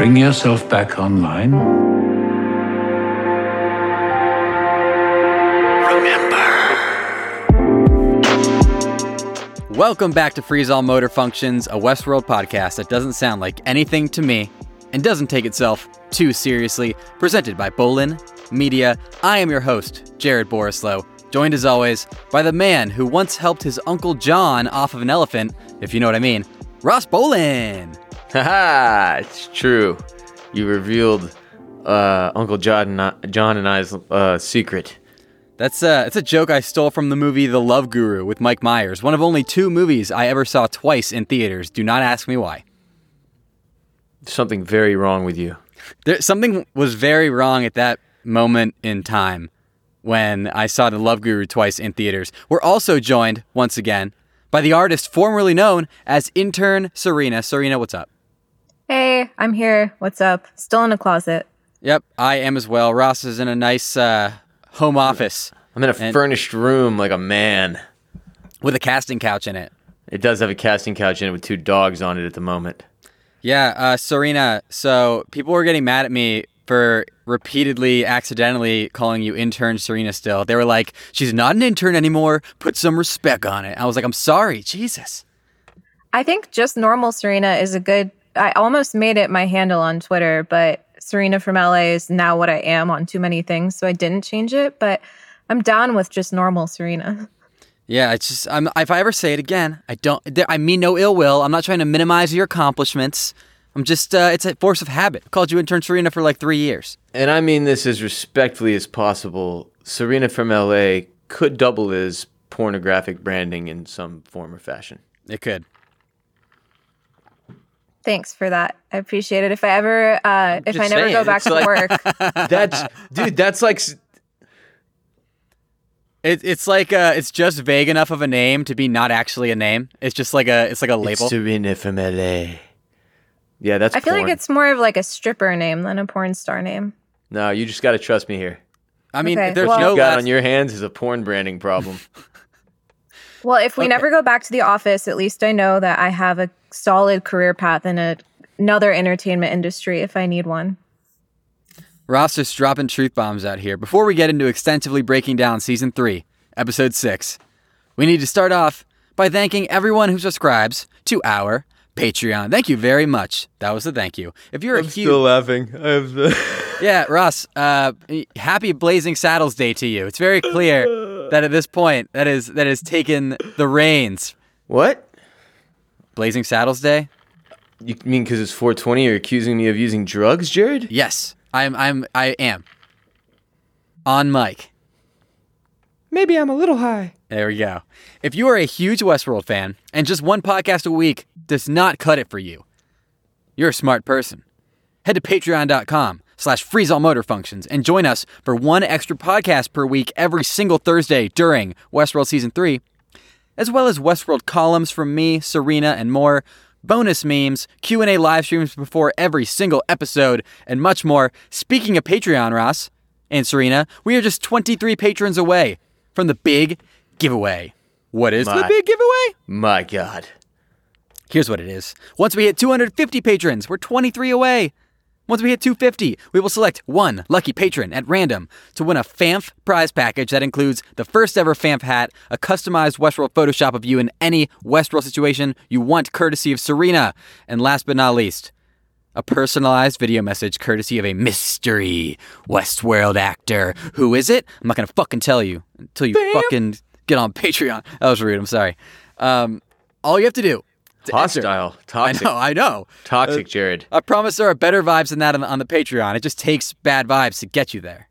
Bring yourself back online. Remember. Welcome back to Freeze All Motor Functions, a Westworld podcast that doesn't sound like anything to me and doesn't take itself too seriously. Presented by Bolin Media. I am your host, Jared Borislow, joined as always by the man who once helped his Uncle John off of an elephant, if you know what I mean, Ross Bolin. Haha, it's true. You revealed uh, Uncle John and, I, John and I's uh, secret. That's uh, it's a joke I stole from the movie The Love Guru with Mike Myers, one of only two movies I ever saw twice in theaters. Do not ask me why. Something very wrong with you. There, something was very wrong at that moment in time when I saw The Love Guru twice in theaters. We're also joined, once again, by the artist formerly known as Intern Serena. Serena, what's up? Hey, I'm here. What's up? Still in a closet. Yep, I am as well. Ross is in a nice uh, home office I'm in a And- furnished room like a man. with a casting couch in it. It does have a casting couch in it with two dogs on it at the moment. Yeah, uh, Serena. So people were getting mad at me for repeatedly, accidentally calling you intern Serena. Still, they were like, "She's not an intern anymore. Put some respect on it." I was like, "I'm sorry, Jesus." I think just normal Serena is a good. I almost made it my handle on Twitter, but Serena from LA is now what I am on too many things, so I didn't change it. But I'm down with just normal Serena. Yeah, it's just I'm, if I ever say it again, I don't. I mean no ill will. I'm not trying to minimize your accomplishments. I'm just. Uh, it's a force of habit. I called you intern Serena for like three years. And I mean this as respectfully as possible. Serena from LA could double as pornographic branding in some form or fashion. It could. Thanks for that. I appreciate it. If I ever, uh, if I Just never saying, go back to like- work, That's dude, that's like s- It, it's like uh, it's just vague enough of a name to be not actually a name. It's just like a. It's like a label. It's Serena from LA. Yeah, that's I feel porn. like it's more of like a stripper name than a porn star name. No, you just got to trust me here. I mean, Okay, there's well- no you got last- on your hands is a porn branding problem. Well, if we Okay. never go back to the office, at least I know that I have a solid career path in a, another entertainment industry if I need one. Ross just dropping truth bombs out here. Before we get into extensively breaking down season three, episode six, we need to start off by thanking everyone who subscribes to our Patreon. Thank you very much. That was the thank you. If you're a huge laughing. I have the. yeah, Ross, uh, happy Blazing Saddles Day to you. It's very clear that at this point that is that has taken the reins. what? Blazing Saddles Day. You mean because it's 420? You're accusing me of using drugs, Jared? Yes, I'm. I'm. I am. On mic. Maybe I'm a little high. There we go. If you are a huge Westworld fan and just one podcast a week does not cut it for you, you're a smart person. Head to patreon.com slash freeze all motor functions and join us for one extra podcast per week every single Thursday during Westworld Season 3, as well as Westworld columns from me, Serena, and more, bonus memes, Q&A live streams before every single episode, and much more. Speaking of Patreon, Ross and Serena, we are just 23 patrons away from the big giveaway. What is the My- big giveaway? My God. Here's what it is. Once we hit 250 patrons, we're 23 away. Once we hit 250, we will select one lucky patron at random to win a FAMF prize package that includes the first ever FAMF hat, a customized Westworld Photoshop of you in any Westworld situation you want, courtesy of Serena, and last but not least, a personalized video message courtesy of a mystery Westworld actor. Who is it? I'm not gonna fucking tell you until you fucking get on Patreon. That was rude. I'm sorry. Um, all you have to do. To enter- Hostile. I Toxic. know. I know. Toxic, uh, Jared. I promise there are better vibes than that on the, on the Patreon. It just takes bad vibes to get you there.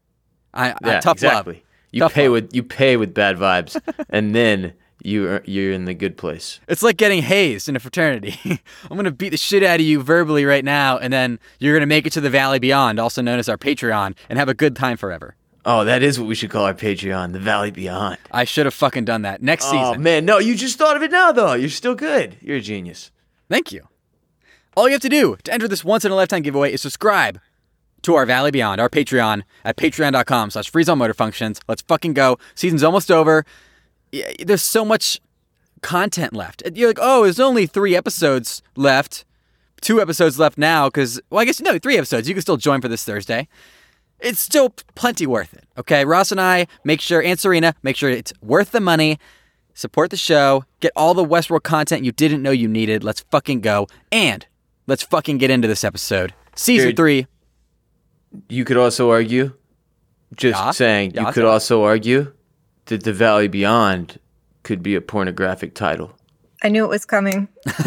I, I Yeah, tough exactly. love. You Tough pay love. with you pay with bad vibes, and then you you're in the good place. It's like getting hazed in a fraternity. I'm gonna beat the shit out of you verbally right now, and then you're gonna make it to the Valley Beyond, also known as our Patreon, and have a good time forever. Oh, that is what we should call our Patreon, the Valley Beyond. I should have fucking done that next Oh season. Oh, man, no, you just thought of it now though. You're still good. You're a genius. Thank you. All you have to do to enter this once in a lifetime giveaway is subscribe to our Valley Beyond, our Patreon at patreon.com slash freeze all motor functions. Let's fucking go. Season's almost over. Yeah, There's so much content left. You're like, oh, there's only three episodes left, two episodes left now. Because, well, I guess no, three episodes. You can still join for this Thursday. It's still plenty worth it. Okay, Ross and I make sure, and Serena make sure it's worth the money. Support the show. Get all the Westworld content you didn't know you needed. Let's fucking go. And let's fucking get into this episode. Season Dude. three. You could also argue, just Yeah. saying, Yeah, you could so- also argue that The Valley Beyond could be a pornographic title. I knew it was coming.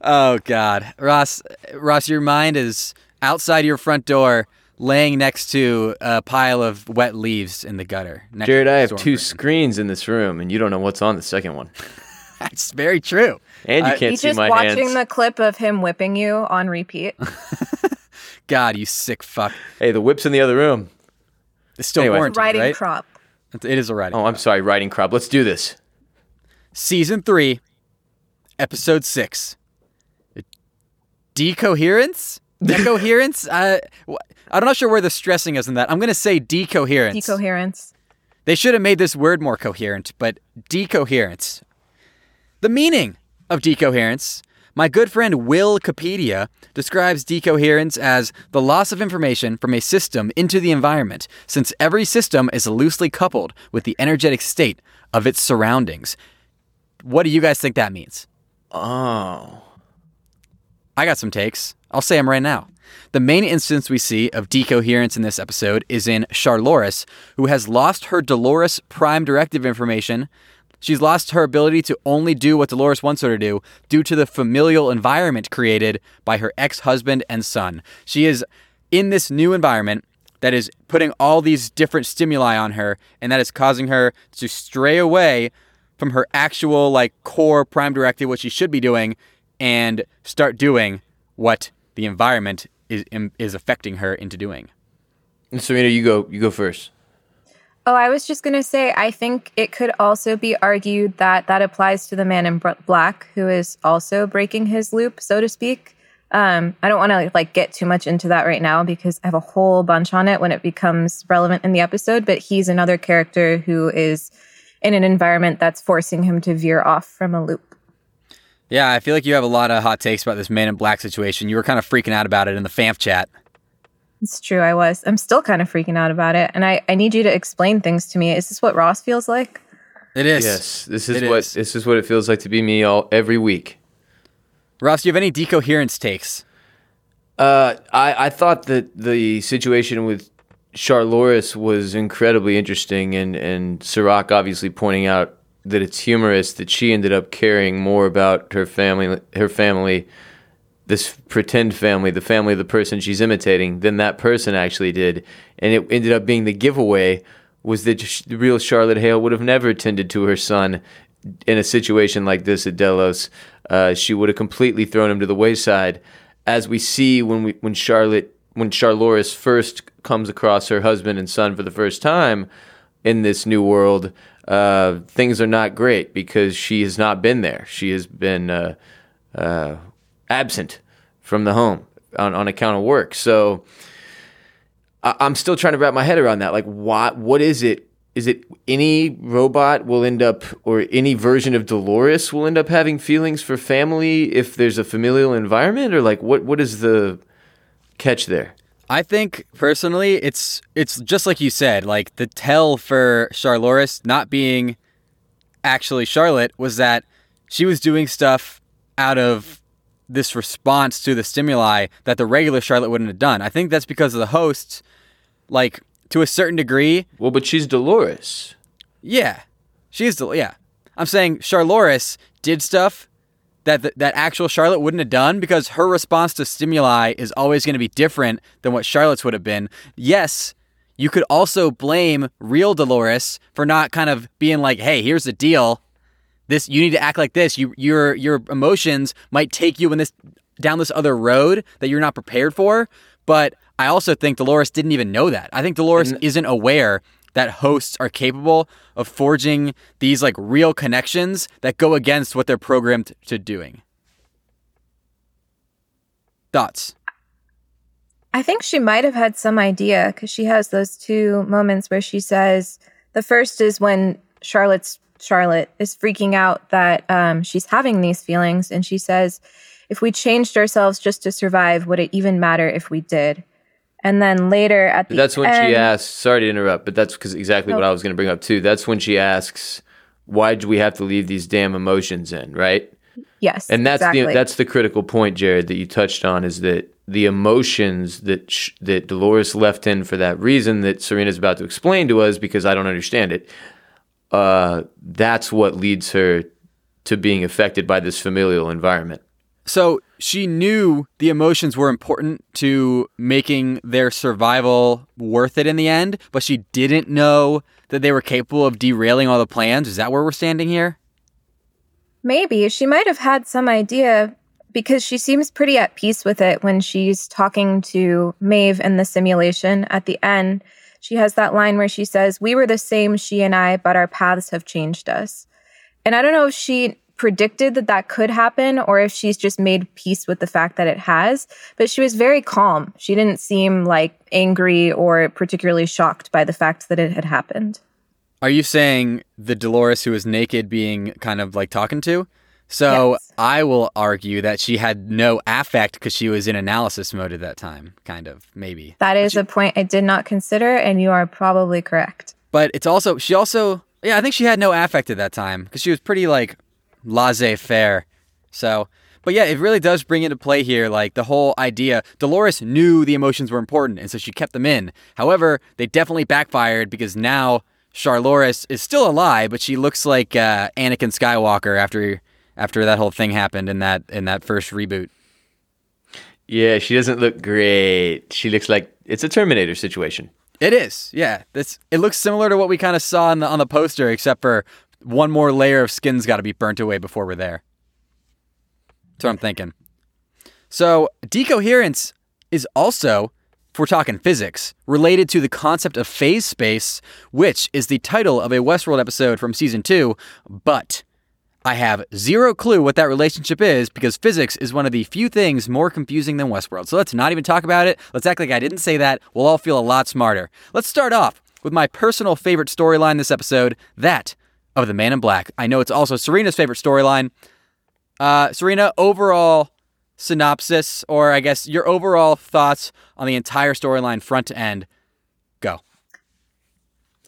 Oh God, Ross, Ross, your mind is outside your front door, laying next to a pile of wet leaves in the gutter. next Jared, to I have two curtain. screens in this room, and you don't know what's on the second one. That's very true. And you I- can't see my hands. He's just watching the clip of him whipping you on repeat. God, you sick fuck. Hey, the whip's in the other room. It's still Anyway. quarantine, Riding right? crop. It is a riding. Oh, I'm sorry, riding crop. Let's do this. Season three, episode six. Decoherence. Decoherence. uh, I'm not sure where the stressing is in that. I'm gonna say decoherence. Decoherence. They should have made this word more coherent, but decoherence. The meaning of decoherence. My good friend Will Capedia describes decoherence as the loss of information from a system into the environment, since every system is loosely coupled with the energetic state of its surroundings. What do you guys think that means? Oh. I got some takes. I'll say them right now. The main instance we see of decoherence in this episode is in Charloris, who has lost her Dolores Prime Directive information. She's lost her ability to only do what Dolores wants her to do due to the familial environment created by her ex husband and son. She is in this new environment that is putting all these different stimuli on her, and that is causing her to stray away from her actual like core prime directive what she should be doing and start doing what the environment is is affecting her into doing And Serena, you go. You go first. Oh, I was just going to say, I think it could also be argued that that applies to the man in black who is also breaking his loop, so to speak. Um, I don't want to like get too much into that right now because I have a whole bunch on it when it becomes relevant in the episode. But he's another character who is in an environment that's forcing him to veer off from a loop. Yeah i feel like you have a lot of hot takes about this man in black situation you were kind of freaking out about it in the famf chat It's true, I was. I'm still kind of freaking out about it, and I, I need you to explain things to me. Is this what Ross feels like? it is Yes, this is It what is. this is what it feels like to be me all every week. ross do you have any decoherence takes Uh, I I thought that the situation with Charloris was incredibly interesting, and and Serac obviously pointing out that it's humorous that she ended up caring more about her family, her family, this pretend family, the family of the person she's imitating, than that person actually did, and it ended up being the giveaway was that the real Charlotte Hale would have never tended to her son in a situation like this at Delos. Uh, she would have completely thrown him to the wayside, as we see when we when Charlotte when Charloris first comes across her husband and son for the first time in this new world. Uh, things are not great because she has not been there. She has been uh, uh, absent from the home on, on account of work. So I, I'm still trying to wrap my head around that. Like, what what is it? Is it any robot will end up, or any version of Dolores will end up having feelings for family if there's a familial environment, or like what what is the catch there? I think personally, it's it's just like you said. Like the tell for Charloris not being actually Charlotte was that she was doing stuff out of this response to the stimuli that the regular Charlotte wouldn't have done. I think that's because of the hosts, like to a certain degree. Well, but she's Dolores. Yeah, she's the yeah. I'm saying Charloris did stuff that that, that actual Charlotte wouldn't have done because her response to stimuli is always going to be different than what Charlotte's would have been. Yes, you could also blame real Dolores for not kind of being like, "Hey, here's the deal. This you need to act like this. You your your emotions might take you in this down this other road that you're not prepared for." But I also think Dolores didn't even know that. I think Dolores isn't aware that hosts are capable of forging these like real connections that go against what they're programmed to doing. Thoughts? I think she might have had some idea because she has those two moments where she says the first is when Charlotte's Charlotte is freaking out that um, she's having these feelings. And she says, if we changed ourselves just to survive, would it even matter if we did? And then later at the That's when end, she asks, sorry to interrupt, but that's because exactly what I was going to bring up too. That's when she asks, why do we have to leave these damn emotions in, right? Yes, And that's exactly. the that's the critical point, Jared, that you touched on is that the emotions that sh- that Dolores left in for that reason that Serena's about to explain to us because I don't understand it. Uh, that's what leads her to being affected by this familial environment. So she knew the emotions were important to making their survival worth it in the end, but she didn't know that they were capable of derailing all the plans. Is that where we're standing here? Maybe she might have had some idea because she seems pretty at peace with it when she's talking to Maeve in the simulation at the end. She has that line where she says, We were the same, she and I, but our paths have changed us. And I don't know if she predicted that that could happen or if she's just made peace with the fact that it has, but she was very calm. She didn't seem like angry or particularly shocked by the fact that it had happened. Are you saying the Dolores who was naked being kind of like talking to? So Yes. I will argue that she had no affect because she was in analysis mode at that time, kind of, maybe. That is a point I did not consider, and you are probably correct. But it's also, she also, yeah, I think she had no affect at that time because she was pretty like laissez faire. So, but yeah, it really does bring into play here like the whole idea. Dolores knew the emotions were important and so she kept them in. However, they definitely backfired because now Charloris is still alive, but she looks like uh, Anakin Skywalker after after that whole thing happened in that in that first reboot. Yeah, she doesn't look great. She looks like it's a Terminator situation. It is, yeah. This it looks similar to what we kind of saw on the on the poster, except for one more layer of skin's got to be burnt away before we're there. That's what I'm thinking. So decoherence is also, if we're talking physics, related to the concept of phase space, which is the title of a Westworld episode from season two. But I have zero clue what that relationship is because physics is one of the few things more confusing than Westworld. So let's not even talk about it. Let's act like I didn't say that. We'll all feel a lot smarter. Let's start off with my personal favorite storyline this episode that of the Man in Black. I know it's also Serena's favorite storyline. Uh, Serena, overall synopsis, or I guess your overall thoughts on the entire storyline front to end. Go.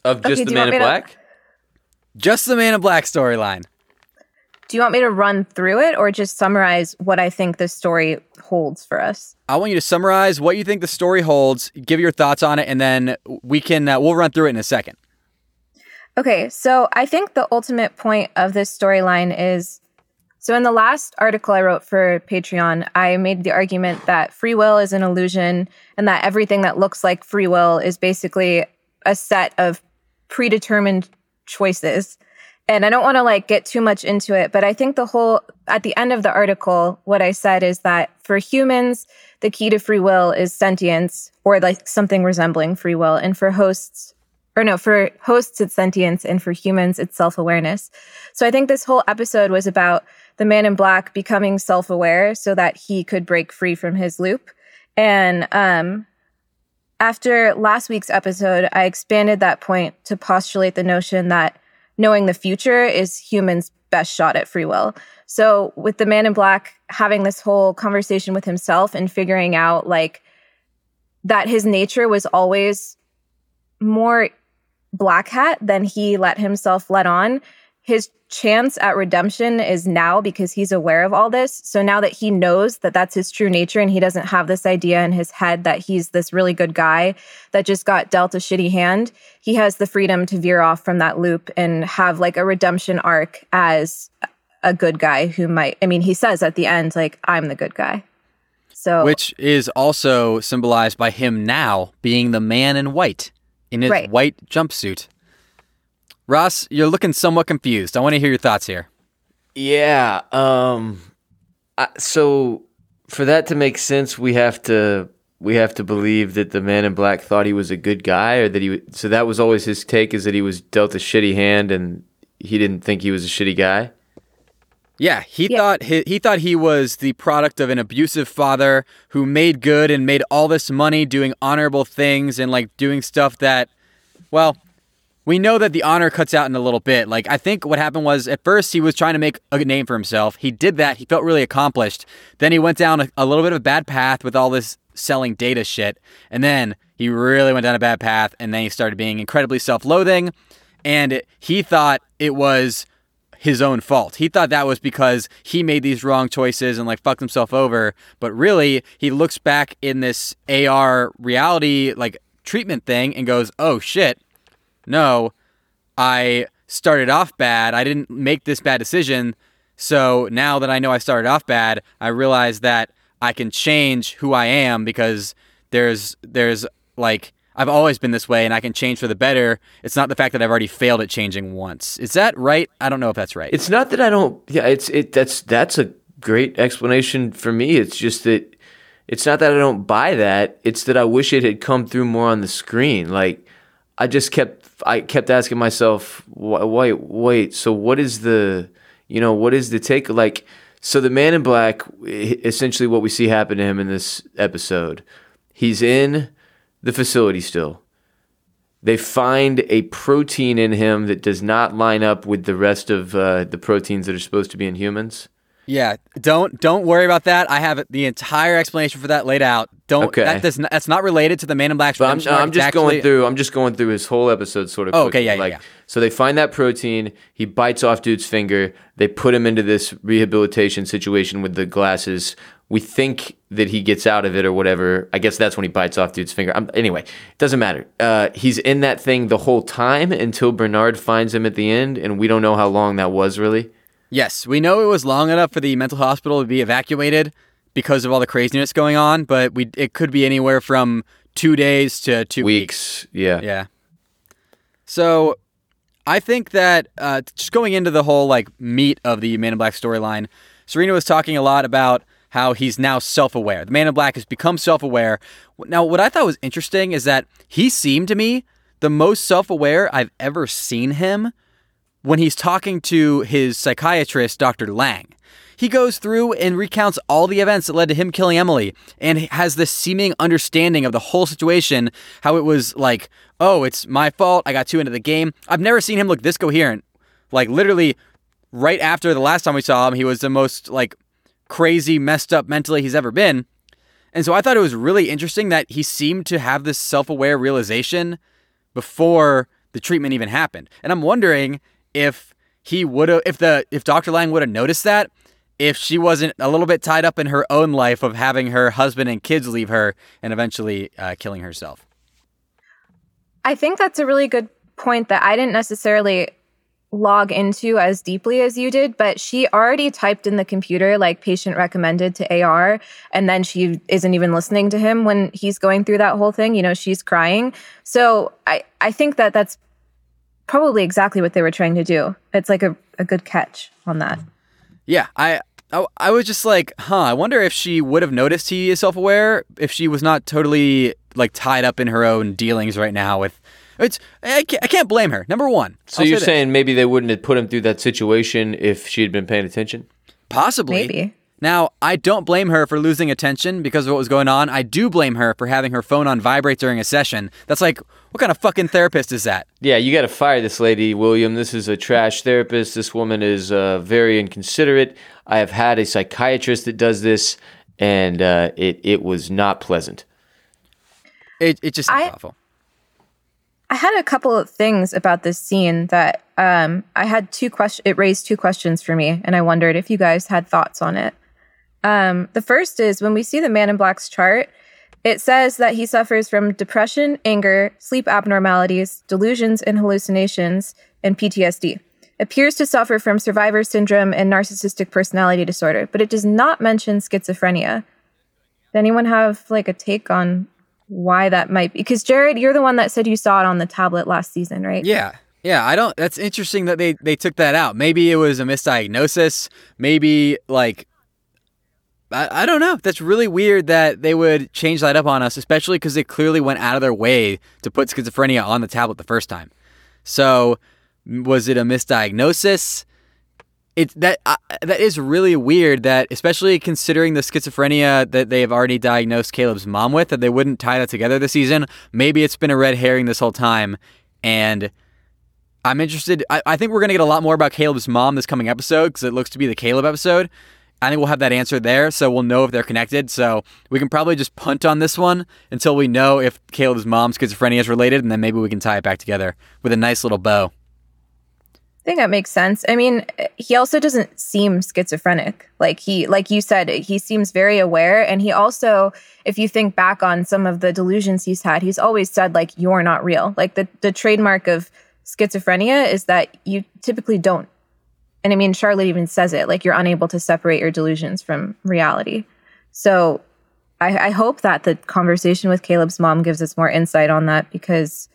Of just Okay, the Man in me to- Black? Just the Man in Black storyline. Do you want me to run through it or just summarize what I think the story holds for us? I want you to summarize what you think the story holds, give your thoughts on it, and then we can uh, we'll run through it in a second. Okay, so I think the ultimate point of this storyline is so in the last article I wrote for Patreon, I made the argument that free will is an illusion and that everything that looks like free will is basically a set of predetermined choices. And I don't want to like get too much into it, but I think the whole at the end of the article what I said is that for humans the key to free will is sentience or like something resembling free will and for hosts or no, for hosts, it's sentience, and for humans, it's self awareness. So I think this whole episode was about the man in black becoming self aware so that he could break free from his loop. And um, after last week's episode, I expanded that point to postulate the notion that knowing the future is humans' best shot at free will. So with the man in black having this whole conversation with himself and figuring out like that his nature was always more black hat than he let himself let on. His chance at redemption is now because he's aware of all this. So now that he knows that that's his true nature and he doesn't have this idea in his head that he's this really good guy that just got dealt a shitty hand, he has the freedom to veer off from that loop and have like a redemption arc as a good guy who might, I mean, he says at the end, like, I'm the good guy. So, Which is also symbolized by him now being the man in white in his Right. white jumpsuit. Ross, you're looking somewhat confused. I want to hear your thoughts here. Yeah. Um. I, so for that to make sense, we have to we have to believe that the man in black thought he was a good guy, or that he. So that was always his take, is that he was dealt a shitty hand, and he didn't think he was a shitty guy. Yeah, he Yeah. thought he, he thought he was the product of an abusive father who made good and made all this money doing honorable things and like doing stuff that, well, we know that the honor cuts out in a little bit. Like I think what happened was at first he was trying to make a name for himself. He did that. He felt really accomplished. Then he went down a, a little bit of a bad path with all this selling data shit. And then he really went down a bad path and then he started being incredibly self-loathing and he thought it was his own fault. He thought that was because he made these wrong choices and like fucked himself over, but really he looks back in this AR reality like treatment thing and goes, "Oh shit no, I started off bad. I didn't make this bad decision. So now that I know I started off bad, I realize that I can change who I am because there's there's like I've always been this way and I can change for the better. It's not the fact that I've already failed at changing once. Is that right? I don't know if that's right. It's not that I don't yeah, it's it that's that's a great explanation for me. It's just that it's not that I don't buy that. It's that I wish it had come through more on the screen. Like I just kept I kept asking myself, wait, wait. So what is the, you know, what is the take? Like, so the Man in Black, essentially, what we see happen to him in this episode, he's in the facility still. They find a protein in him that does not line up with the rest of uh, the proteins that are supposed to be in humans. Yeah, don't don't worry about that. I have the entire explanation for that laid out. Don't okay. that does not, that's not related to the Man in Black. But I'm, I'm just actually, going through. I'm just going through his whole episode, sort of. Oh, okay, yeah, like, yeah, yeah. So they find that protein. He bites off dude's finger. They put him into this rehabilitation situation with the glasses. We think that he gets out of it or whatever. I guess that's when he bites off dude's finger. I'm, anyway, doesn't matter. Uh, he's in that thing the whole time until Bernard finds him at the end, and we don't know how long that was really. Yes, we know it was long enough for the mental hospital to be evacuated because of all the craziness going on, but we it could be anywhere from two days to two weeks. weeks. Yeah, yeah. So, I think that uh, just going into the whole like meat of the Man in Black storyline, Serena was talking a lot about how he's now self-aware. The Man in Black has become self-aware. Now, what I thought was interesting is that he seemed to me the most self-aware I've ever seen him when he's talking to his psychiatrist, Dr. Lang. He goes through and recounts all the events that led to him killing Emily and has this seeming understanding of the whole situation, how it was like, oh, it's my fault. I got too into the game. I've never seen him look this coherent. Like, literally, right after the last time we saw him, he was the most, like, crazy, messed up mentally he's ever been. And so I thought it was really interesting that he seemed to have this self aware realization before the treatment even happened. And I'm wondering if he would have if the if Dr. Lang would have noticed that if she wasn't a little bit tied up in her own life of having her husband and kids leave her and eventually uh, killing herself. I think that's a really good point that I didn't necessarily log into as deeply as you did, but she already typed in the computer like patient recommended to AR, and then she isn't even listening to him when he's going through that whole thing. You know, she's crying. So I, I think that that's probably exactly what they were trying to do. It's like a, a good catch on that. Yeah, I, I I was just like, huh. I wonder if she would have noticed he is self-aware if she was not totally like tied up in her own dealings right now with. It's I can't, I can't blame her. Number one. So I'll you're say saying maybe they wouldn't have put him through that situation if she had been paying attention? Possibly. Maybe. Now, I don't blame her for losing attention because of what was going on. I do blame her for having her phone on vibrate during a session. That's like, what kind of fucking therapist is that? Yeah, you got to fire this lady, William. This is a trash therapist. This woman is uh, very inconsiderate. I have had a psychiatrist that does this, and uh, it it was not pleasant. It it just I, awful. I had a couple of things about this scene that um, I had two questions. It raised two questions for me, and I wondered if you guys had thoughts on it. Um, the first is when we see the Man in Black's chart, it says that he suffers from depression, anger, sleep abnormalities, delusions and hallucinations, and PTSD. Appears to suffer from survivor syndrome and narcissistic personality disorder, but it does not mention schizophrenia. Does anyone have like a take on why that might be? Because Jared, you're the one that said you saw it on the tablet last season, right? Yeah. Yeah, I don't that's interesting that they they took that out. Maybe it was a misdiagnosis. Maybe like I, I don't know. That's really weird that they would change that up on us, especially because they clearly went out of their way to put schizophrenia on the tablet the first time. So, was it a misdiagnosis? It that uh, that is really weird. That especially considering the schizophrenia that they have already diagnosed Caleb's mom with, that they wouldn't tie that together this season. Maybe it's been a red herring this whole time, and I'm interested. I, I think we're gonna get a lot more about Caleb's mom this coming episode because it looks to be the Caleb episode. I think we'll have that answer there, so we'll know if they're connected. So we can probably just punt on this one until we know if Caleb's mom's schizophrenia is related, and then maybe we can tie it back together with a nice little bow. I think that makes sense. I mean, he also doesn't seem schizophrenic. Like he like you said, he seems very aware and he also if you think back on some of the delusions he's had, he's always said like you're not real. Like the the trademark of schizophrenia is that you typically don't and I mean, Charlotte even says it like you're unable to separate your delusions from reality. So I, I, hope that the conversation with Caleb's mom gives us more insight on that because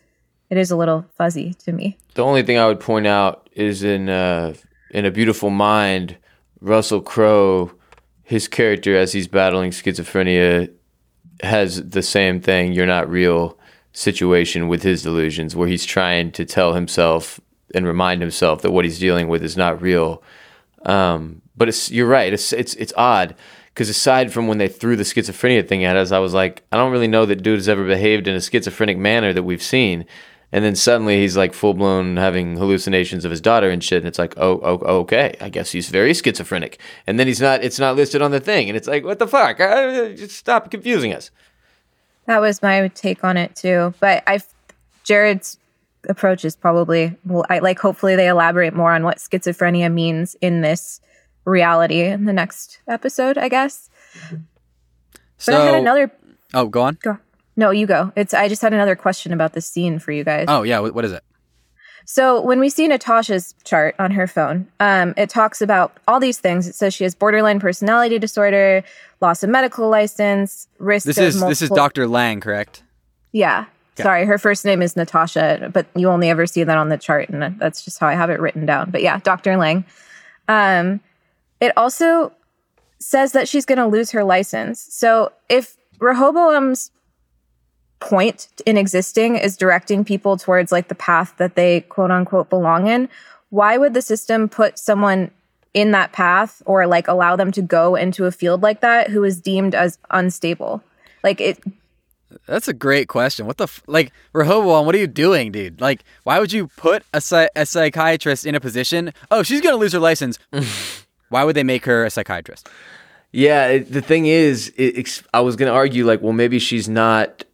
it is a little fuzzy to me. The only thing I would point out is in uh, in A Beautiful Mind, Russell Crowe, his character as he's battling schizophrenia has the same thing, you're not real situation with his delusions, where he's trying to tell himself and remind himself that what he's dealing with is not real. Um, but it's you're right. It's it's it's odd because aside from when they threw the schizophrenia thing at us, I was like, I don't really know that dude has ever behaved in a schizophrenic manner that we've seen. And then suddenly he's like full blown having hallucinations of his daughter and shit. And it's like, oh, oh, okay, I guess he's very schizophrenic. And then he's not. It's not listed on the thing. And it's like, what the fuck? Uh, just stop confusing us. That was my take on it too. But I, Jared's approach is probably well I like hopefully they elaborate more on what schizophrenia means in this reality in the next episode, I guess. So, but I had another Oh, go on. Go. No, you go. It's I just had another question about the scene for you guys. Oh, yeah, what is it? So when we see Natasha's chart on her phone, um, it talks about all these things. It says she has borderline personality disorder, loss of medical license, risk. This is multiple- this is Dr. Lang, correct? Yeah. Okay. Sorry, her first name is Natasha, but you only ever see that on the chart, and that's just how I have it written down. But yeah, Dr. Lang. Um, it also says that she's going to lose her license. So if Rehoboam's point in existing is directing people towards like the path that they quote unquote belong in, why would the system put someone in that path or like allow them to go into a field like that who is deemed as unstable? Like it that's a great question. What the f- like Rehoboam? What are you doing, dude? Like, why would you put a, psy- a psychiatrist in a position? Oh, she's gonna lose her license. why would they make her a psychiatrist? Yeah, it, the thing is, it, I was gonna argue like, well, maybe she's not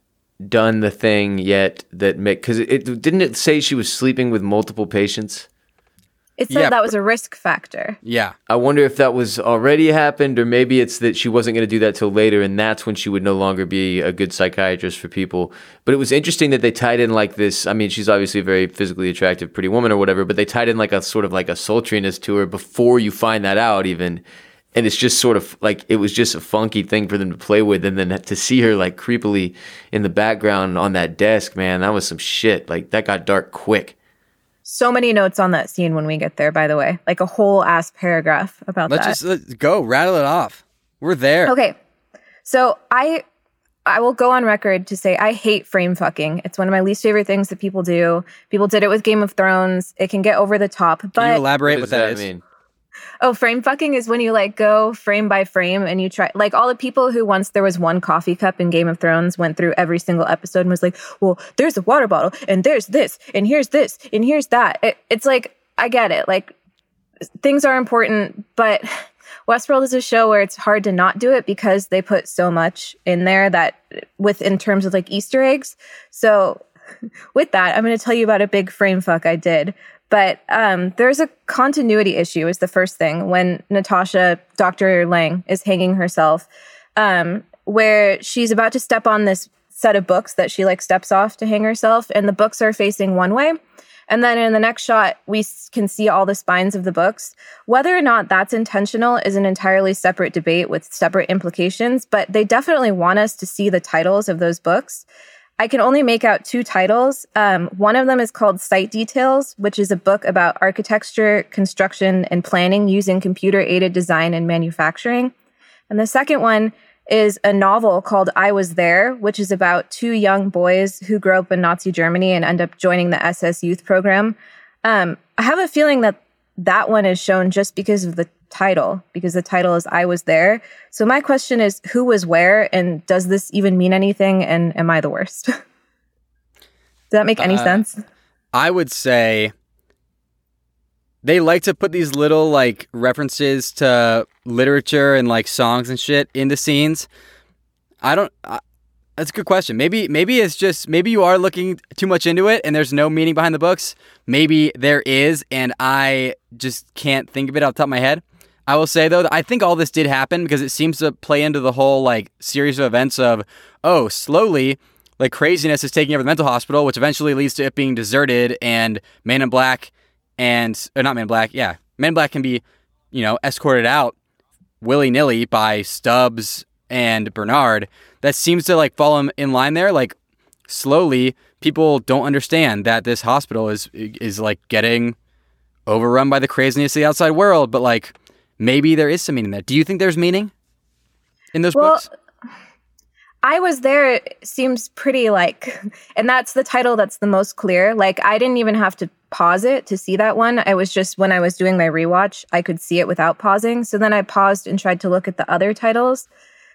done the thing yet that make because it, it didn't it say she was sleeping with multiple patients. It said yeah, that was a risk factor. Yeah. I wonder if that was already happened, or maybe it's that she wasn't going to do that till later, and that's when she would no longer be a good psychiatrist for people. But it was interesting that they tied in like this. I mean, she's obviously a very physically attractive, pretty woman or whatever, but they tied in like a sort of like a sultriness to her before you find that out, even. And it's just sort of like it was just a funky thing for them to play with, and then to see her like creepily in the background on that desk, man, that was some shit. Like that got dark quick. So many notes on that scene when we get there, by the way, like a whole ass paragraph about that. let's that. Just, let's go, rattle it off. We're there. Okay. So I I will go on record to say I hate frame fucking. It's one of my least favorite things that people do. People did it with Game of Thrones. It can get over the top. But can you elaborate what, what that, that mean? Oh, frame fucking is when you like go frame by frame and you try like all the people who once there was one coffee cup in Game of Thrones went through every single episode and was like, well, there's a water bottle and there's this and here's this and here's that. It, it's like, I get it. Like things are important, but Westworld is a show where it's hard to not do it because they put so much in there that with in terms of like Easter eggs. So with that, I'm going to tell you about a big frame fuck I did. But um, there's a continuity issue, is the first thing when Natasha, Dr. Lang, is hanging herself, um, where she's about to step on this set of books that she like steps off to hang herself, and the books are facing one way. And then in the next shot, we can see all the spines of the books. Whether or not that's intentional is an entirely separate debate with separate implications, but they definitely want us to see the titles of those books. I can only make out two titles. Um, one of them is called Site Details, which is a book about architecture, construction, and planning using computer aided design and manufacturing. And the second one is a novel called I Was There, which is about two young boys who grow up in Nazi Germany and end up joining the SS youth program. Um, I have a feeling that that one is shown just because of the title because the title is I was there. So my question is who was where and does this even mean anything and am I the worst? Does that make any uh, sense? I would say they like to put these little like references to literature and like songs and shit into scenes. I don't. I, that's a good question. Maybe maybe it's just maybe you are looking too much into it and there's no meaning behind the books. Maybe there is, and I just can't think of it off the top of my head. I will say though, I think all this did happen because it seems to play into the whole like series of events of oh, slowly like craziness is taking over the mental hospital, which eventually leads to it being deserted and Man in Black and or not Man in Black, yeah, Man in Black can be you know escorted out willy nilly by Stubbs and Bernard. That seems to like fall in- in line there. Like slowly, people don't understand that this hospital is is like getting overrun by the craziness of the outside world. But like maybe there is some meaning there. Do you think there's meaning in those Well, books? I was there it seems pretty like and that's the title that's the most clear. Like I didn't even have to pause it to see that one. I was just when I was doing my rewatch, I could see it without pausing. So then I paused and tried to look at the other titles,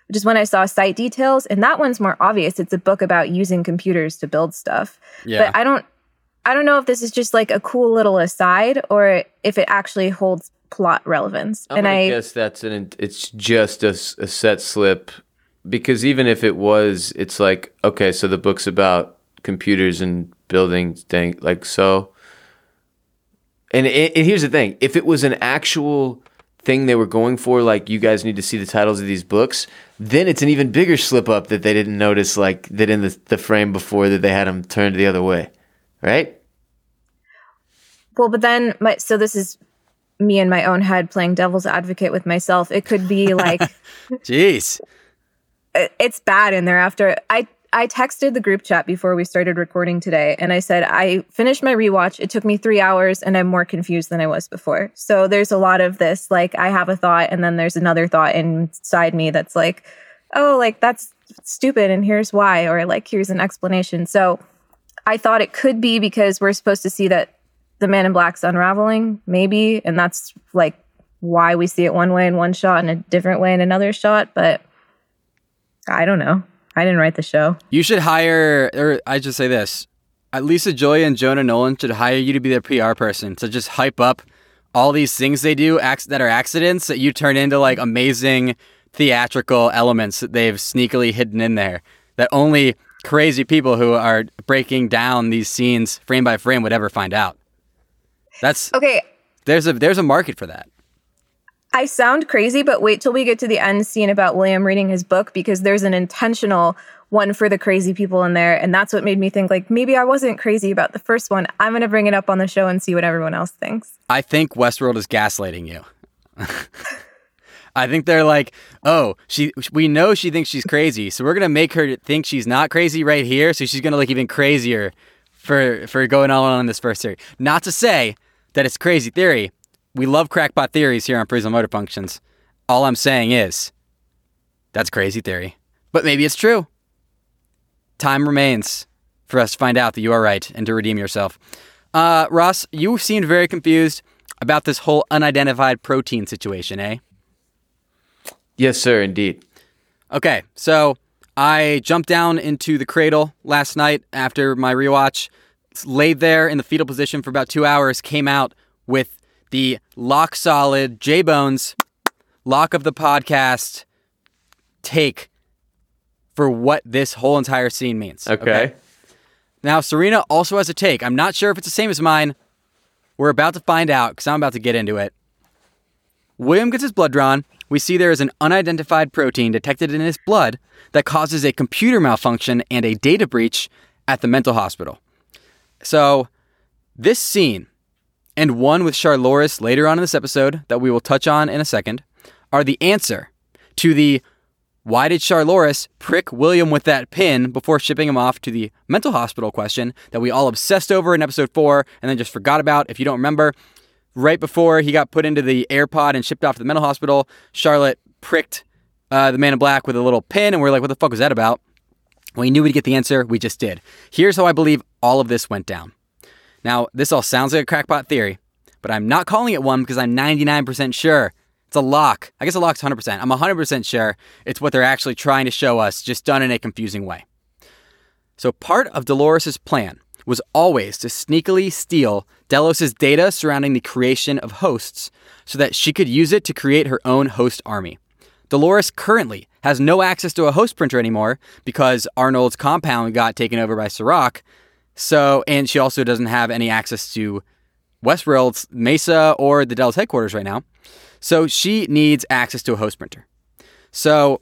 which is when I saw site details and that one's more obvious. It's a book about using computers to build stuff. Yeah. But I don't I don't know if this is just like a cool little aside or if it actually holds plot relevance. I'm and I guess that's an. It's just a set slip, because even if it was, it's like okay, so the book's about computers and building thing like so. And and here's the thing: if it was an actual thing they were going for, like you guys need to see the titles of these books, then it's an even bigger slip up that they didn't notice, like that in the the frame before that they had them turned the other way, right? Well, but then my so this is me in my own head playing devil's advocate with myself. It could be like Jeez. it- it's bad in there after I I texted the group chat before we started recording today and I said I finished my rewatch. It took me 3 hours and I'm more confused than I was before. So there's a lot of this like I have a thought and then there's another thought inside me that's like oh like that's stupid and here's why or like here's an explanation. So I thought it could be because we're supposed to see that the man in black's unraveling, maybe, and that's like why we see it one way in one shot and a different way in another shot. But I don't know. I didn't write the show. You should hire, or I just say this: Lisa Joy and Jonah Nolan should hire you to be their PR person to just hype up all these things they do acc- that are accidents that you turn into like amazing theatrical elements that they've sneakily hidden in there that only crazy people who are breaking down these scenes frame by frame would ever find out. That's Okay, there's a there's a market for that. I sound crazy, but wait till we get to the end scene about William reading his book because there's an intentional one for the crazy people in there. And that's what made me think like maybe I wasn't crazy about the first one. I'm going to bring it up on the show and see what everyone else thinks. I think Westworld is gaslighting you. I think they're like, oh, she. We know she thinks she's crazy, so we're gonna make her think she's not crazy right here. So she's gonna look even crazier for for going all on this first theory. Not to say that it's crazy theory. We love crackpot theories here on Freeze All Motor Functions. All I'm saying is, that's crazy theory, but maybe it's true. Time remains for us to find out that you are right and to redeem yourself. Uh, Ross, you seemed very confused about this whole unidentified protein situation, eh? Yes, sir. Indeed. Okay, so I jumped down into the cradle last night after my rewatch, laid there in the fetal position for about two hours, came out with the lock solid J Bones lock of the podcast take for what this whole entire scene means. Okay. Now, Serena also has a take. I'm not sure if it's the same as mine. We're about to find out because I'm about to get into it. William gets his blood drawn. We see there is an unidentified protein detected in his blood that causes a computer malfunction and a data breach at the mental hospital. So, this scene and one with Charloris later on in this episode that we will touch on in a second are the answer to the why did Charloris prick William with that pin before shipping him off to the mental hospital question that we all obsessed over in episode four and then just forgot about? If you don't remember, right before he got put into the AirPod and shipped off to the mental hospital, Charlotte pricked uh, the man in black with a little pin, and we are like, what the fuck was that about? We knew we'd get the answer, we just did. Here's how I believe all of this went down. Now, this all sounds like a crackpot theory, but I'm not calling it one because I'm 99% sure it's a lock. I guess a lock's 100%. I'm 100% sure it's what they're actually trying to show us, just done in a confusing way. So, part of Dolores' plan was always to sneakily steal Delos' data surrounding the creation of hosts so that she could use it to create her own host army. Dolores currently has no access to a host printer anymore because Arnold's compound got taken over by Serac. So, and she also doesn't have any access to Westworld's Mesa or the Delos headquarters right now. So she needs access to a host printer. So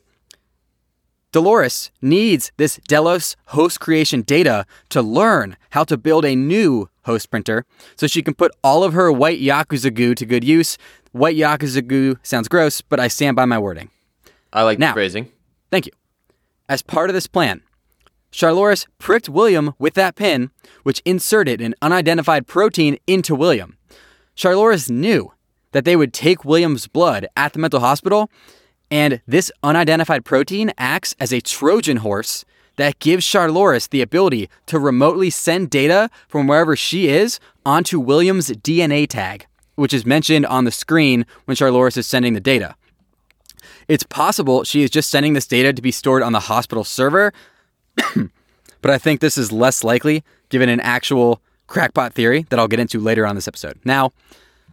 Dolores needs this Delos host creation data to learn how to build a new host printer so she can put all of her white Yakuza goo to good use. White Yakuza goo sounds gross, but I stand by my wording. I like Now- the phrasing. Thank you. As part of this plan, Charloris pricked William with that pin, which inserted an unidentified protein into William. Charloris knew that they would take William's blood at the mental hospital, and this unidentified protein acts as a Trojan horse that gives Charloris the ability to remotely send data from wherever she is onto William's DNA tag, which is mentioned on the screen when Charloris is sending the data. It's possible she is just sending this data to be stored on the hospital server, but I think this is less likely given an actual crackpot theory that I'll get into later on this episode. Now,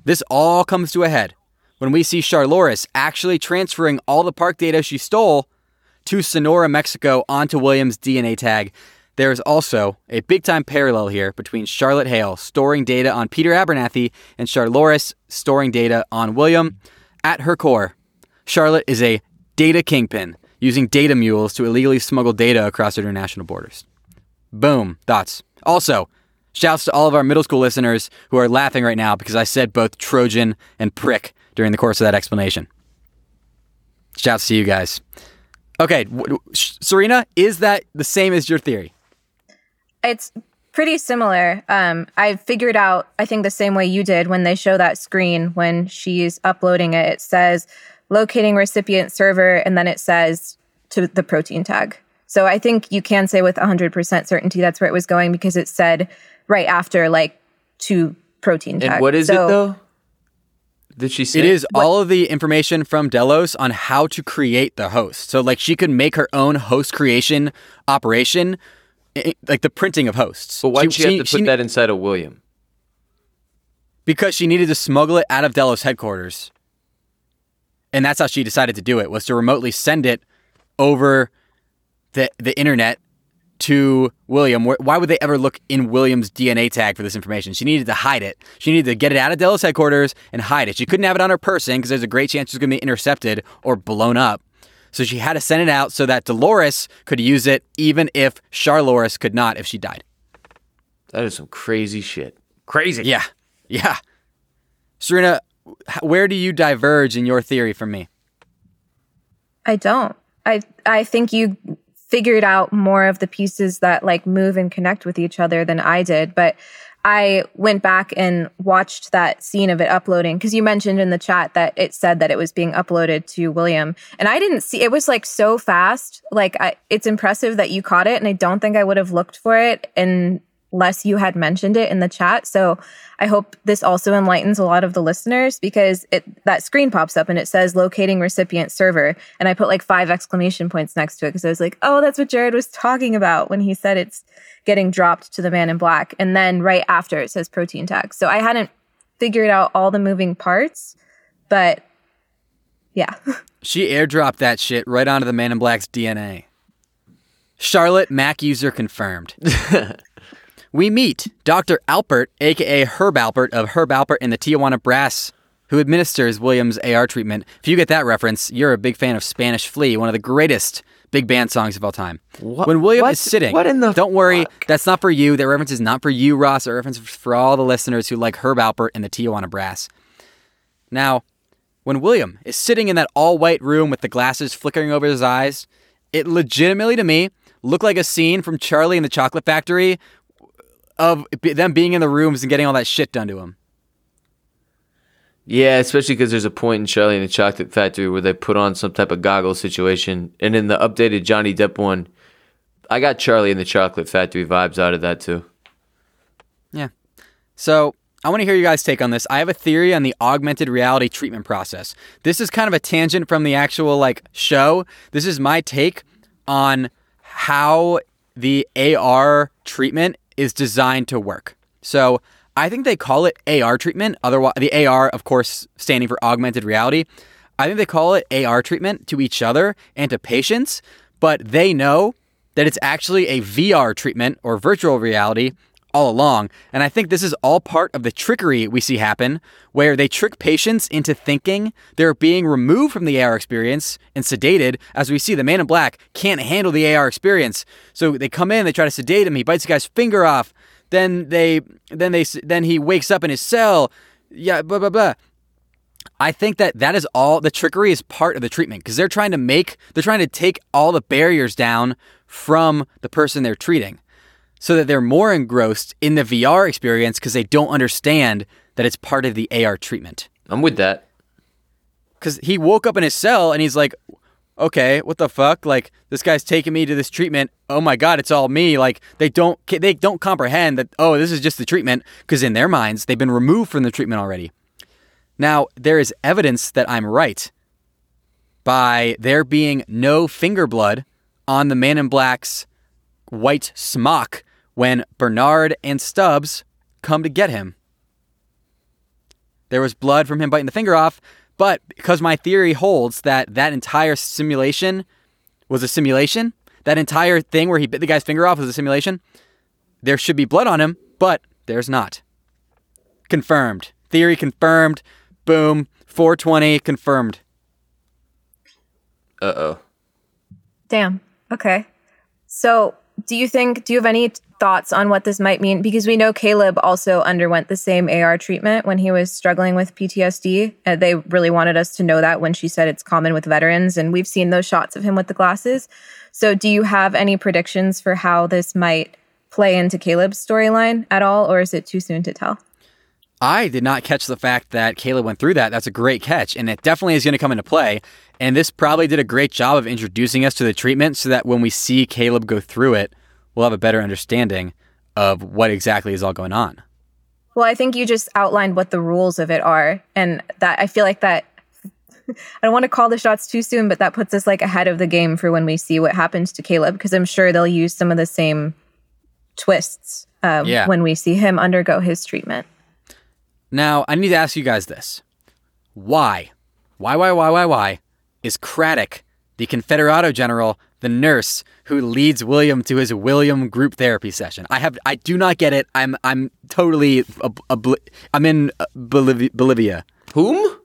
this all comes to a head when we see Charloris actually transferring all the park data she stole to Sonora, Mexico onto Williams' DNA tag. There is also a big time parallel here between Charlotte Hale storing data on Peter Abernathy and Charloris storing data on William. At her core, Charlotte is a data kingpin using data mules to illegally smuggle data across international borders. Boom. Thoughts. Also, shouts to all of our middle school listeners who are laughing right now because I said both Trojan and prick during the course of that explanation. Shouts to you guys. Okay, w- w- Serena, is that the same as your theory? It's pretty similar. Um, I figured out, I think, the same way you did when they show that screen when she's uploading it. It says locating recipient server, and then it says to the protein tag. So I think you can say with 100% certainty that's where it was going because it said right after, like, to protein tag. And what is So- it though? Did she say It is all of the information from Delos on how to create the host. So, like, she could make her own host creation operation, like the printing of hosts. But why did she, have to put that inside of William? because she needed to smuggle it out of Delos headquarters. And that's how she decided to do it was to remotely send it over the the internet to William. Why would they ever look in William's DNA tag for this information? She needed to hide it. She needed to get it out of Delos headquarters and hide it. She couldn't have it on her person because there's a great chance it was going to be intercepted or blown up. So she had to send it out so that Dolores could use it, even if Charloris could not if she died. That is some crazy shit. Crazy. Yeah. Yeah. Serena, where do you diverge in your theory from me? I don't. I I think you figured out more of the pieces that like move and connect with each other than I did, but I went back and watched that scene of it uploading because you mentioned in the chat that it said that it was being uploaded to William, and I didn't see it was like so fast. Like I, it's impressive that you caught it, and I don't think I would have looked for it unless you had mentioned it in the chat. So I hope this also enlightens a lot of the listeners because it that screen pops up and it says locating recipient server, and I put like five exclamation points next to it because I was like, oh, that's what Jared was talking about when he said it's getting dropped to the man in black. And then right after it says protein tag. So I hadn't figured out all the moving parts, but yeah. She airdropped that shit right onto the Man in Black's DNA. Charlotte Mac user confirmed. we meet Dr. Alpert, aka Herb Alpert of Herb Alpert and the Tijuana Brass, who administers Williams' AR treatment. If you get that reference, you're a big fan of Spanish Flea, one of the greatest big band songs of all time. What- when William what- is sitting, what in the don't worry, fuck? that's not for you. That reference is not for you, Ross. That reference is for all the listeners who like Herb Alpert and the Tijuana Brass. Now, when William is sitting in that all white room with the glasses flickering over his eyes, it legitimately to me looked like a scene from Charlie and the Chocolate Factory of them being in the rooms and getting all that shit done to him. Yeah, especially because there's a point in Charlie and the Chocolate Factory where they put on some type of goggle situation, and in the updated Johnny Depp one, I got Charlie and the Chocolate Factory vibes out of that too. Yeah. So I want to hear you guys' take on this. I have a theory on the augmented reality treatment process. This is kind of a tangent from the actual like show. This is my take on how the AR treatment is designed to work. So I think they call it AR treatment. Otherwise, the AR, of course, standing for augmented reality. I think they call it AR treatment to each other and to patients, but they know that it's actually a VR treatment or virtual reality all along. And I think this is all part of the trickery we see happen, where they trick patients into thinking they're being removed from the AR experience and sedated. As we see, the man in black can't handle the AR experience. So they come in, they try to sedate him, he bites the guy's finger off. Then they, then they, then he wakes up in his cell. Yeah, blah, blah, blah. I think that that is all the trickery is part of the treatment because they're trying to make, they're trying to take all the barriers down from the person they're treating so that they're more engrossed in the VR experience because they don't understand that it's part of the AR treatment. I'm with that. Because he woke up in his cell and he's like, okay, what the fuck? Like this guy's taking me to this treatment. Oh my god, it's all me. Like they don't they don't comprehend that. Oh, this is just the treatment because in their minds they've been removed from the treatment already. Now there is evidence that I'm right by there being no finger blood on the Man in Black's white smock when Bernard and Stubbs come to get him. There was blood from him biting the finger off, but because my theory holds that that entire simulation was a simulation, that entire thing where he bit the guy's finger off was a simulation, there should be blood on him, but there's not. Confirmed. Theory confirmed. Boom. 420 confirmed. Uh oh. Damn. Okay. So, do you think, do you have any thoughts on what this might mean? Because we know Caleb also underwent the same AR treatment when he was struggling with PTSD. Uh, they really wanted us to know that when she said it's common with veterans, and we've seen those shots of him with the glasses. So, do you have any predictions for how this might play into Caleb's storyline at all, or is it too soon to tell? I did not catch the fact that Caleb went through that. That's a great catch, and it definitely is going to come into play. And this probably did a great job of introducing us to the treatment so that when we see Caleb go through it, we'll have a better understanding of what exactly is all going on. Well, I think you just outlined what the rules of it are. And that I feel like that I don't want to call the shots too soon, but that puts us like ahead of the game for when we see what happens to Caleb, because I'm sure they'll use some of the same twists um, yeah. when we see him undergo his treatment. Now, I need to ask you guys this. Why? Why, why, why, why, why is Craddock, the Confederado general, the nurse who leads William to his William group therapy session. I have I do not get it. I'm I'm totally I'm in Bolivia. Bolivia. Whom?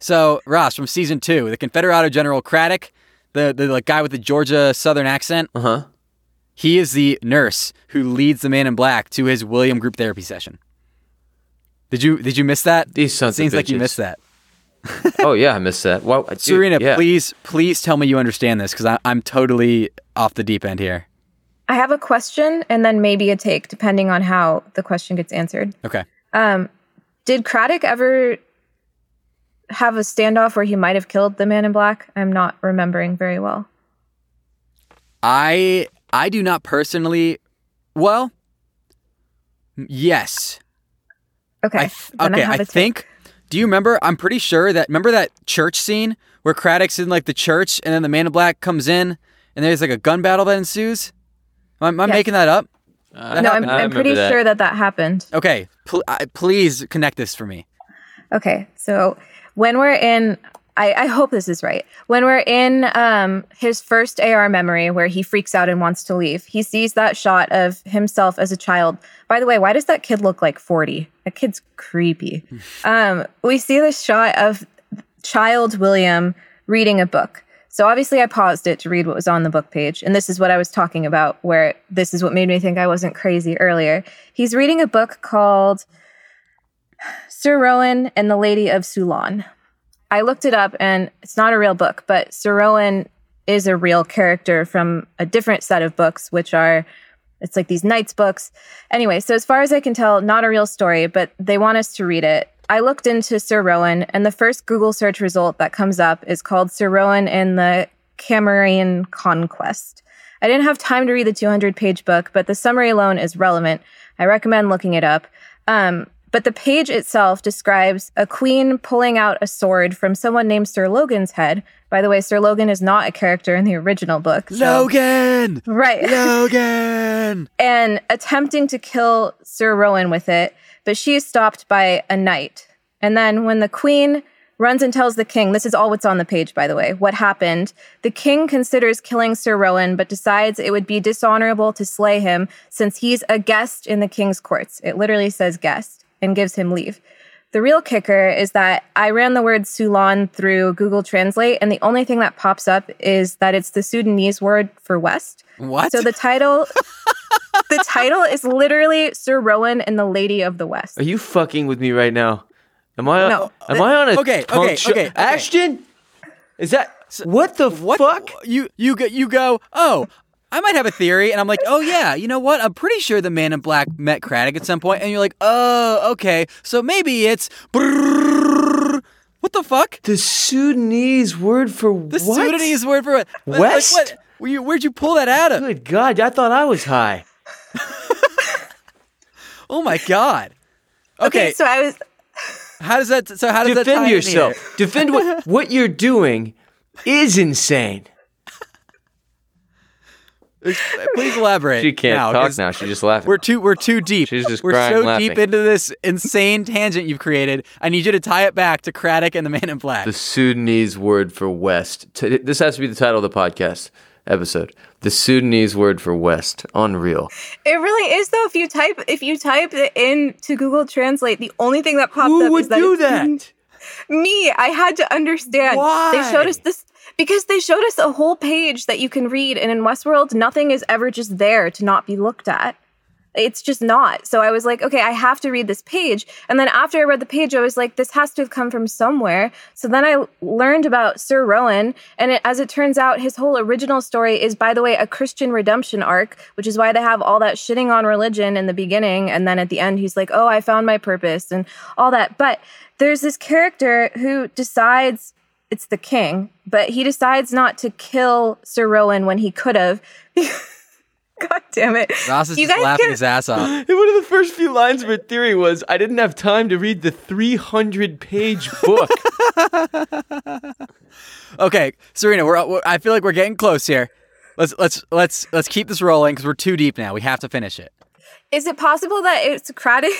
so Ross from season two, the Confederado General Craddock, the the like, guy with the Georgia Southern accent. Uh huh. He is the nurse who leads the man in black to his William group therapy session. Did you did you miss that? These sons Seems like you missed that oh yeah, I missed that. Well, dude, Serena, yeah. please, please tell me you understand this because I'm totally off the deep end here. I have a question and then maybe a take, depending on how the question gets answered. Okay. Um, did Craddock ever have a standoff where he might have killed the man in black? I'm not remembering very well. I I do not personally. Well, yes. Okay. I th- okay. I, I think do you remember? I'm pretty sure that remember that church scene where Craddock's in like the church and then the man in black comes in and there's like a gun battle that ensues. Am, I yes. making that up? Uh, that no, I'm, I'm pretty that. sure that that happened. Okay, pl- uh, please connect this for me. Okay, so when we're in I, I, hope this is right. When we're in um, his first AR memory where he freaks out and wants to leave, he sees that shot of himself as a child. By the way, why does that kid look like 40? That kid's creepy. um, we see this shot of child William reading a book. So obviously, I paused it to read what was on the book page. And this is what I was talking about, where this is what made me think I wasn't crazy earlier. He's reading a book called Sir Rowan and the Lady of Sulan I looked it up and it's not a real book, but Sir Rowan is a real character from a different set of books, which are it's like these knights books. Anyway, so as far as I can tell, not a real story, but they want us to read it. I looked into Sir Rowan, and the first Google search result that comes up is called Sir Rowan and the Camarine Conquest. I didn't have time to read the 200 page book, but the summary alone is relevant. I recommend looking it up. Um, But the page itself describes a queen pulling out a sword from someone named Sir Logan's head. By the way, Sir Logan is not a character in the original book. so- Logan! Right. Logan! and attempting to kill Sir Rowan with it, but she is stopped by a knight. And then when the queen runs and tells the king, this is all what's on the page, by the way, what happened, the king considers killing Sir Rowan, but decides it would be dishonorable to slay him since he's a guest in the king's courts. It literally says guest and gives him leave. The real kicker is that I ran the word Sulan through Google Translate, and the only thing that pops up is that it's the Sudanese word for west. What? So the title the title is literally Sir Rowan and the Lady of the West. Are you fucking with me right now? Am I? No. Am I on a Okay, okay, show? okay, okay. Ashton, is that what the what? fuck? You you go you go. Oh, I might have a theory, and I'm like, oh yeah, you know what? I'm pretty sure the Man in Black met Craddock at some point, and you're like, oh okay, so maybe it's. What the fuck? The Sudanese word for The what? Sudanese word for what? Like, West? what? Where you, where'd you pull that out of? Good God, I thought I was high. Oh my god. Okay, so I was how does that? So how does that tie Defend in yourself. here? Defend what what you're doing is insane. Uh, please elaborate. She can't now, talk 'cause now. She's just laughing. We're too we're too deep. She's just we're crying so laughing. deep into this insane tangent you've created. I need you to tie it back to Craddock and the Man in Black. the Sudanese word for west. This has to be the title of the podcast episode. The Sudanese word for west. Unreal. it really is though if you type if you type it in to Google Translate, the only thing that pops Who up would is that do it's that? me. I had to understand. Why? They showed us this because they showed us a whole page that you can read, and in Westworld, nothing is ever just there to not be looked at. It's just not. So I was like, okay, I have to read this page. And then after I read the page, I was like, this has to have come from somewhere. So then I learned about Sir Rowan. And it, as it turns out, his whole original story is, by the way, a Christian redemption arc, which is why they have all that shitting on religion in the beginning. And then at the end, he's like, oh, I found my purpose and all that. But there's this character who decides it's the king, but he decides not to kill Sir Rowan when he could have. God damn it. Ross is You just laughing can- his ass off. And one of the first few lines of her theory was, "I didn't have time to read the 300 page book." Okay, Serena, we're, we're I feel like we're getting close here. Let's let's let's let's keep this rolling because we're too deep now. We have to finish it. Is it possible that it's Craddock?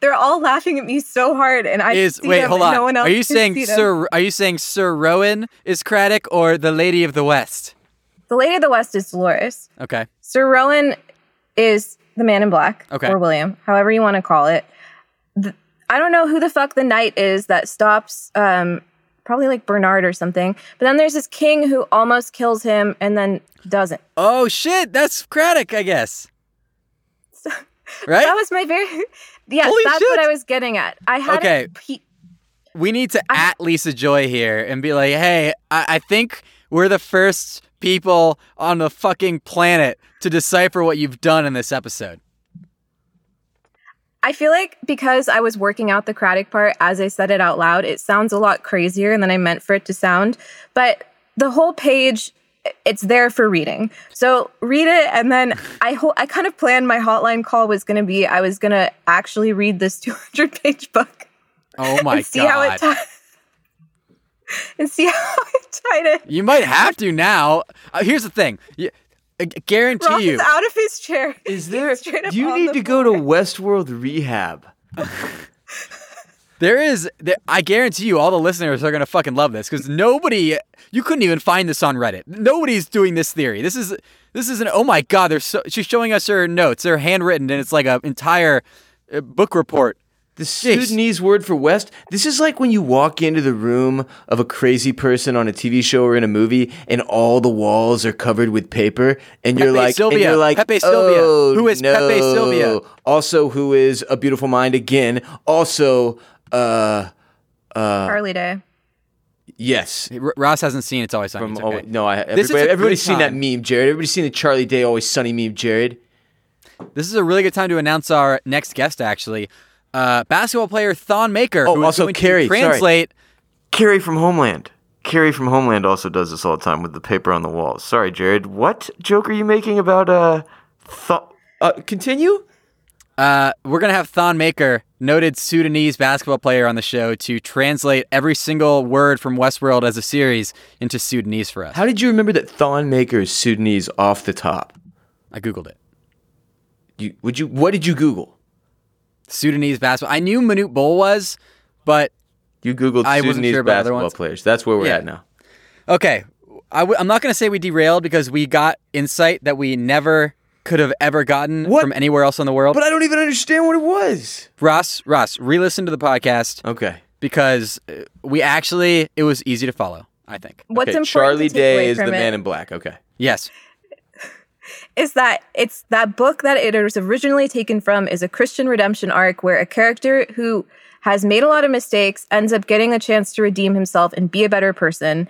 They're all laughing at me so hard, and I Is wait, them hold on. No one else are you saying. Sir? Are you saying Sir Rowan is Craddock or the Lady of the West? The Lady of the West is Dolores. Okay. Sir Rowan is the Man in Black, Okay. or William, however you want to call it. The- I don't know who the fuck the knight is that stops. Um, probably like Bernard or something. But then there's this king who almost kills him and then doesn't. Oh shit, that's Craddock, I guess. Right? That was my very. Yes, Holy that's shit. what I was getting at. I had Okay. we need to at Lisa Joy here and be like, hey, I, I think we're the first people on the fucking planet to decipher what you've done in this episode. I feel like because I was working out the Craddock part as I said it out loud, it sounds a lot crazier than I meant for it to sound. But the whole page, it's there for reading. So read it, and then I ho- I kind of planned my hotline call was going to be I was going to actually read this 200 page book Oh my and see how god. it tied and see how it tied it. you might have to now. Uh, here's the thing. You, I guarantee Ross you. is out of his chair. Is there? Do you need the to go to Westworld rehab? There is, there, I guarantee you, all the listeners are gonna fucking love this because nobody, you couldn't even find this on Reddit. Nobody's doing this theory. This is, this is an. Oh my god, they're so. She's showing us her notes. They're handwritten, and it's like an entire uh, book report. The Sudanese word for West. This is like when you walk into the room of a crazy person on a TV show or in a movie, and all the walls are covered with paper, and you're Pepe like, Silvia. and you're like, Pepe Silvia. Oh, Who is no. Pepe Silvia? Also, who is a beautiful mind again? Also, uh, Charlie Day. yes. Ross hasn't seen It's Always Sunny. From It's oh, no, I, This is everybody, a everybody's good seen that meme, Jared. Everybody's seen the Charlie Day Always Sunny meme, Jared. This is a really good time to announce our next guest. Actually, uh, basketball player Thon Maker. Oh, who is also going to Carrie, sorry. Translate. Carrie from Homeland. Carrie from Homeland also does this all the time with the paper on the walls. Sorry, Jared. What joke are you making about uh, th- uh continue? Uh, we're gonna have Thon Maker, noted Sudanese basketball player, on the show to translate every single word from Westworld as a series into Sudanese for us. How did you remember that Thon Maker is Sudanese off the top? I googled it. You would you? What did you Google? Sudanese basketball. I knew Manute Bol was, but You Googled I Sudanese sure basketball players. That's where we're Yeah. at now. okay. I w- I'm not gonna say we derailed because we got insight that we never could have ever gotten What? from anywhere else in the world. But I don't even understand what it was. Ross, Ross, re-listen to the podcast Okay. because uh, we actually it was easy to follow. I think. What's okay. important Charlie to take away Day is the it man in black. Okay. Yes. is that it's that book that it was originally taken from is a Christian redemption arc where a character who has made a lot of mistakes ends up getting a chance to redeem himself and be a better person.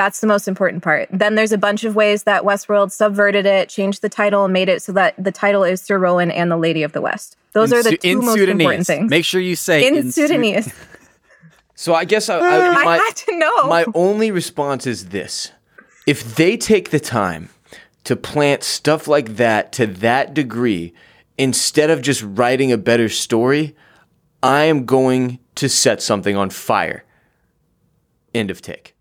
That's the most important part. Then there's a bunch of ways that Westworld subverted it, changed the title, and made it so that the title is Sir Rowan and the Lady of the West. Those In are the Su- two in most Sudanese. important things. Make sure you say in, Su- Sudanese. So I guess I, I, I had to know. my only response is this: if they take the time to plant stuff like that to that degree, instead of just writing a better story, I am going to set something on fire. End of take.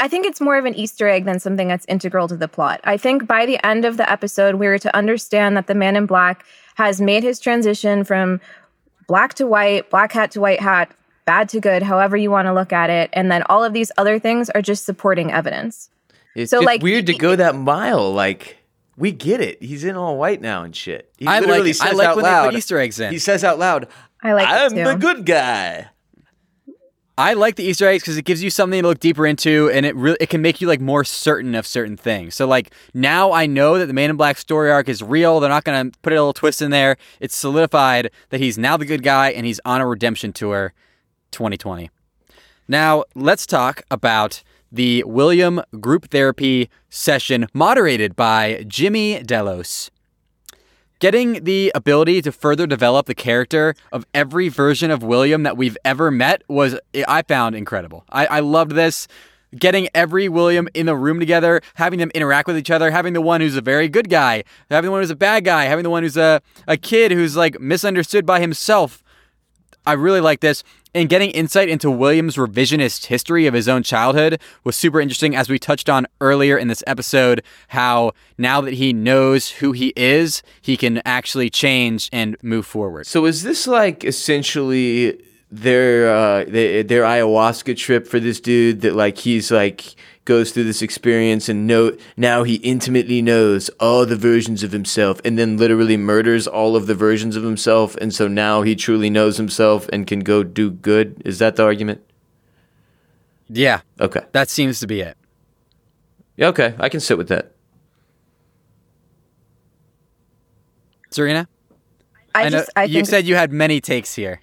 I think it's more of an Easter egg than something that's integral to the plot. I think by the end of the episode, we were to understand that the man in black has made his transition from black to white, black hat to white hat, bad to good, however you want to look at it. And then all of these other things are just supporting evidence. It's So, just like, weird to go that mile. Like we get it. He's in all white now and shit. He I like literally it. I like out when they put. Easter eggs in. He says out loud, I like I'm too. the good guy." I like the Easter eggs because it gives you something to look deeper into, and it really it can make you like more certain of certain things. So like now I know that the Man in Black story arc is real. They're not gonna put a little twist in there. It's solidified that he's now the good guy and he's on a redemption tour, 2020. Now let's talk about the William group therapy session moderated by Jimmy Delos. Getting the ability to further develop the character of every version of William that we've ever met was, I found incredible. I, I loved this. Getting every William in the room together, having them interact with each other, having the one who's a very good guy, having the one who's a bad guy, having the one who's a, a kid who's like misunderstood by himself. I really like this. And getting insight into William's revisionist history of his own childhood was super interesting, as we touched on earlier in this episode. How now that he knows who he is, he can actually change and move forward. So is this like essentially their uh, their, their ayahuasca trip for this dude that like he's like goes through this experience and know now he intimately knows all the versions of himself and then literally murders all of the versions of himself. And so now he truly knows himself and can go do good. Is that the argument? Yeah, okay. That seems to be it. yeah okay. I can sit with that. Serena, I, know just, I you think, said you had many takes here.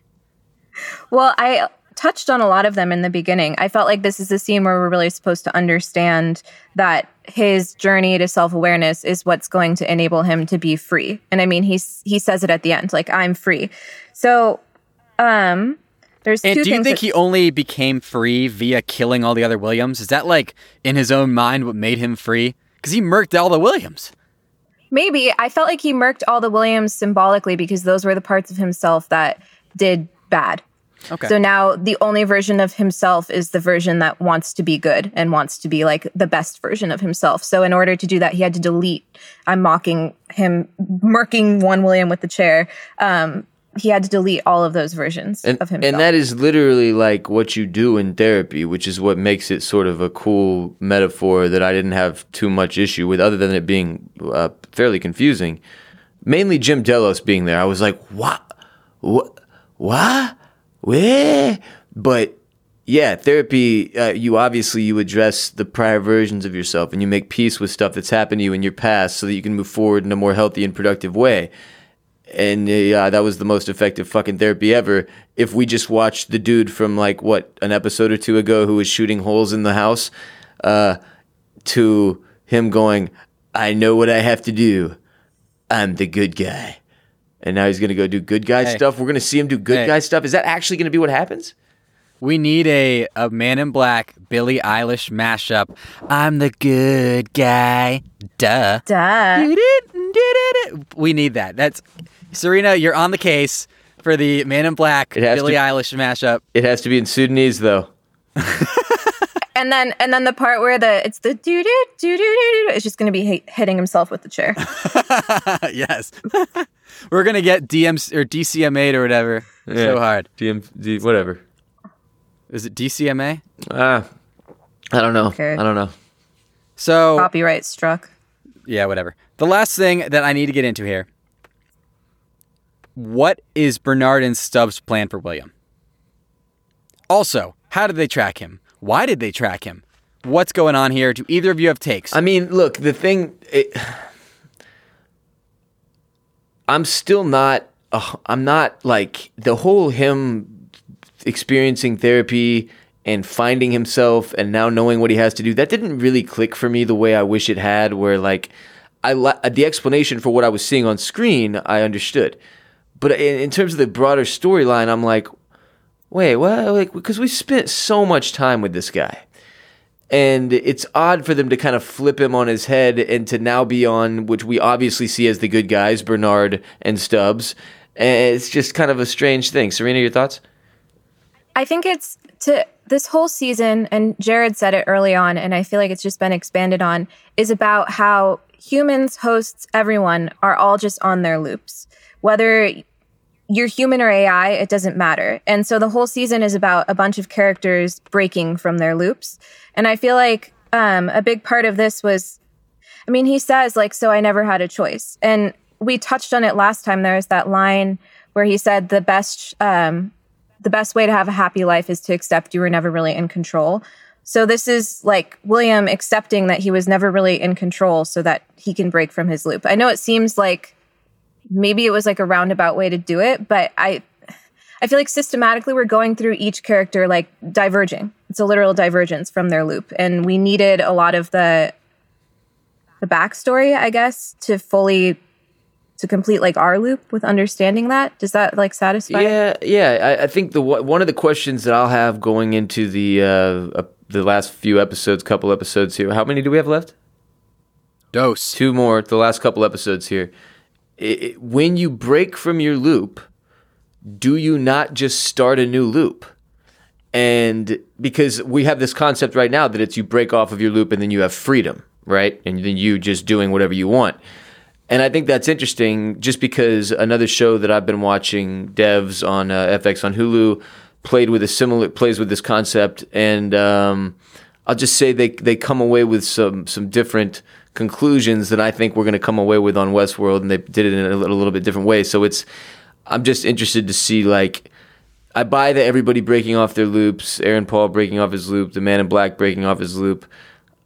well, I touched on a lot of them in the beginning. I felt like this is a scene where we're really supposed to understand that his journey to self-awareness is what's going to enable him to be free. And I mean, he's he says it at the end, like I'm free. So, um, there's And two do you think that- he only became free via killing all the other Williams? Is that like in his own mind what made him free? Because he murked all the Williams. Maybe I felt like he murked all the Williams symbolically because those were the parts of himself that did bad. Okay. So now the only version of himself is the version that wants to be good and wants to be like the best version of himself. So in order to do that, he had to delete. I'm mocking him, murking one William with the chair. Um, he had to delete all of those versions and, of himself. and that is literally like what you do in therapy which is what makes it sort of a cool metaphor that i didn't have too much issue with other than it being uh, fairly confusing mainly jim delos being there i was like what what what where but yeah therapy uh, you obviously you address the prior versions of yourself and you make peace with stuff that's happened to you in your past so that you can move forward in a more healthy and productive way and uh, yeah, that was the most effective fucking therapy ever. If we just watched the dude from like what an episode or two ago who was shooting holes in the house, uh, to him going, "I know what I have to do. I'm the good guy," and now he's gonna go do good guy Hey. stuff. We're gonna see him do good Hey. guy stuff. Is that actually gonna be what happens? We need a, a Man in Black Billie Eilish mashup. I'm the good guy. Duh. Duh. We need that. That's Serena. You're on the case for the Man in Black Billie to- Eilish mashup. It has to be in Sudanese though. And then and then the part where the it's the doo doo doo doo doo it's just gonna be hit, hitting himself with the chair. yes. We're gonna get DMs or DCMA or whatever. So hard. DM, D, whatever. Is it DCMA? Ah, I don't know. Okay. I don't know. So Copyright struck. yeah, whatever. The last thing that I need to get into here. What is Bernard and Stubbs' plan for William? Also, how did they track him? Why did they track him? What's going on here? Do either of you have takes? I mean, look, the thing. It, I'm still not. Uh, I'm not like the whole him experiencing therapy and finding himself and now knowing what he has to do. That didn't really click for me the way I wish it had. Where like, I li- the explanation for what I was seeing on screen, I understood, but in, in terms of the broader storyline, I'm like, wait, what? Like, because we spent so much time with this guy and it's odd for them to kind of flip him on his head and to now be on which we obviously see as the good guys bernard and stubbs and it's just kind of a strange thing serena your thoughts I think it's to this whole season, and Jared said it early on, and I feel like it's just been expanded on, is about how humans, hosts, everyone are all just on their loops. Whether you're human or AI, it doesn't matter. And so the whole season is about a bunch of characters breaking from their loops. And I feel like um, a big part of this was, I mean, he says, like, so I never had a choice. And we touched on it last time. There was that line where he said the best, um, the best way to have a happy life is to accept you were never really in control. So this is like William accepting that he was never really in control so that he can break from his loop. I know it seems like maybe it was like a roundabout way to do it, but I I feel like systematically we're going through each character like diverging. It's a literal divergence from their loop. And we needed a lot of the the backstory, I guess, to fully to complete like our loop with understanding that. Does that like satisfy? yeah yeah I, I think the one of the questions that i'll have going into the uh, uh the last few episodes couple episodes here how many do we have left Dose. two more the last couple episodes here it, when you break from your loop do you not just start a new loop? And because we have this concept right now that it's you break off of your loop and then you have freedom right? And then you just doing whatever you want. And i think that's interesting just because another show that i've been watching devs on uh, fx on hulu played with a similar plays with this concept. And um, i'll just say they they come away with some some different conclusions that i think we're going to come away with on westworld and they did it in a little, little bit different way so it's i'm just interested to see like I buy that everybody breaking off their loops, Aaron Paul breaking off his loop, the man in black breaking off his loop.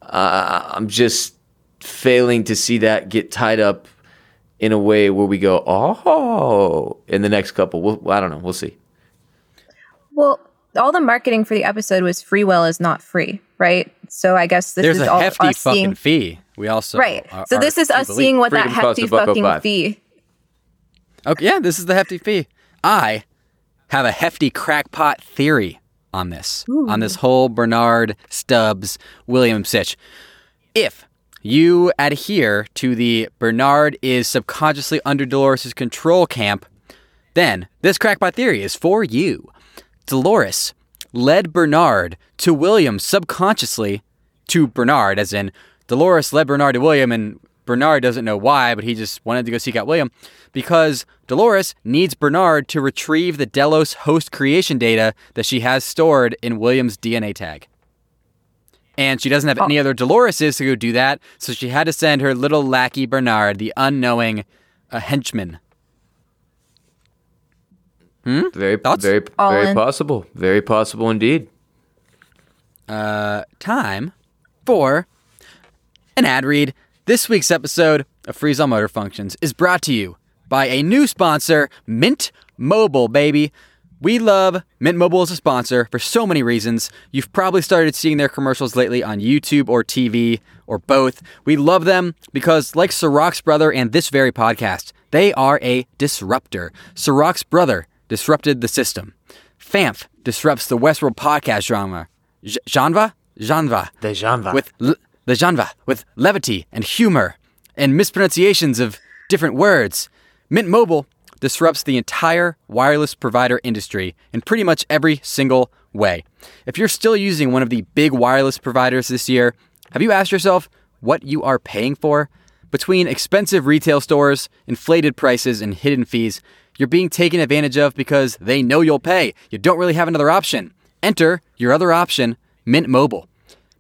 Uh, I'm just failing to see that get tied up in a way where we go, oh, in the next couple. We'll, I don't know. We'll see. Well, all the marketing for the episode was free will is not free, right? So I guess this There's is a all hefty fucking seeing fee. We also right. are- so this is us seeing what that hefty fucking five. fee. Okay, yeah, this is the hefty fee. I have a hefty crackpot theory on this, on this whole Bernard Stubbs William Sitch. If you adhere to the Bernard is subconsciously under Dolores' control camp, then this crackpot theory is for you. Dolores led Bernard to William subconsciously to Bernard, as in Dolores led Bernard to William, and Bernard doesn't know why, but he just wanted to go seek out William because Dolores needs Bernard to retrieve the Delos host creation data that she has stored in William's DNA tag. And she doesn't have any other Doloreses to go do that, so she had to send her little lackey Bernard, the unknowing uh, henchman. Very, Thoughts? very, All very in. possible. Very possible indeed. uh, time for an ad read. This week's episode of Freeze All Motor Functions is brought to you by a new sponsor, Mint Mobile, baby. We love Mint Mobile as a sponsor for so many reasons. You've probably started seeing their commercials lately on YouTube or TV or both. We love them because, like Serac's brother and this very podcast, they are a disruptor. Serac's brother disrupted the system. FAMF disrupts the Westworld podcast genre. J- genre? Genre. The genre. With l- the genre, with levity and humor and mispronunciations of different words. Mint Mobile disrupts the entire wireless provider industry in pretty much every single way. If you're still using one of the big wireless providers this year, have you asked yourself what you are paying for? Between expensive retail stores, inflated prices, and hidden fees, you're being taken advantage of because they know you'll pay. You don't really have another option. Enter your other option, Mint Mobile.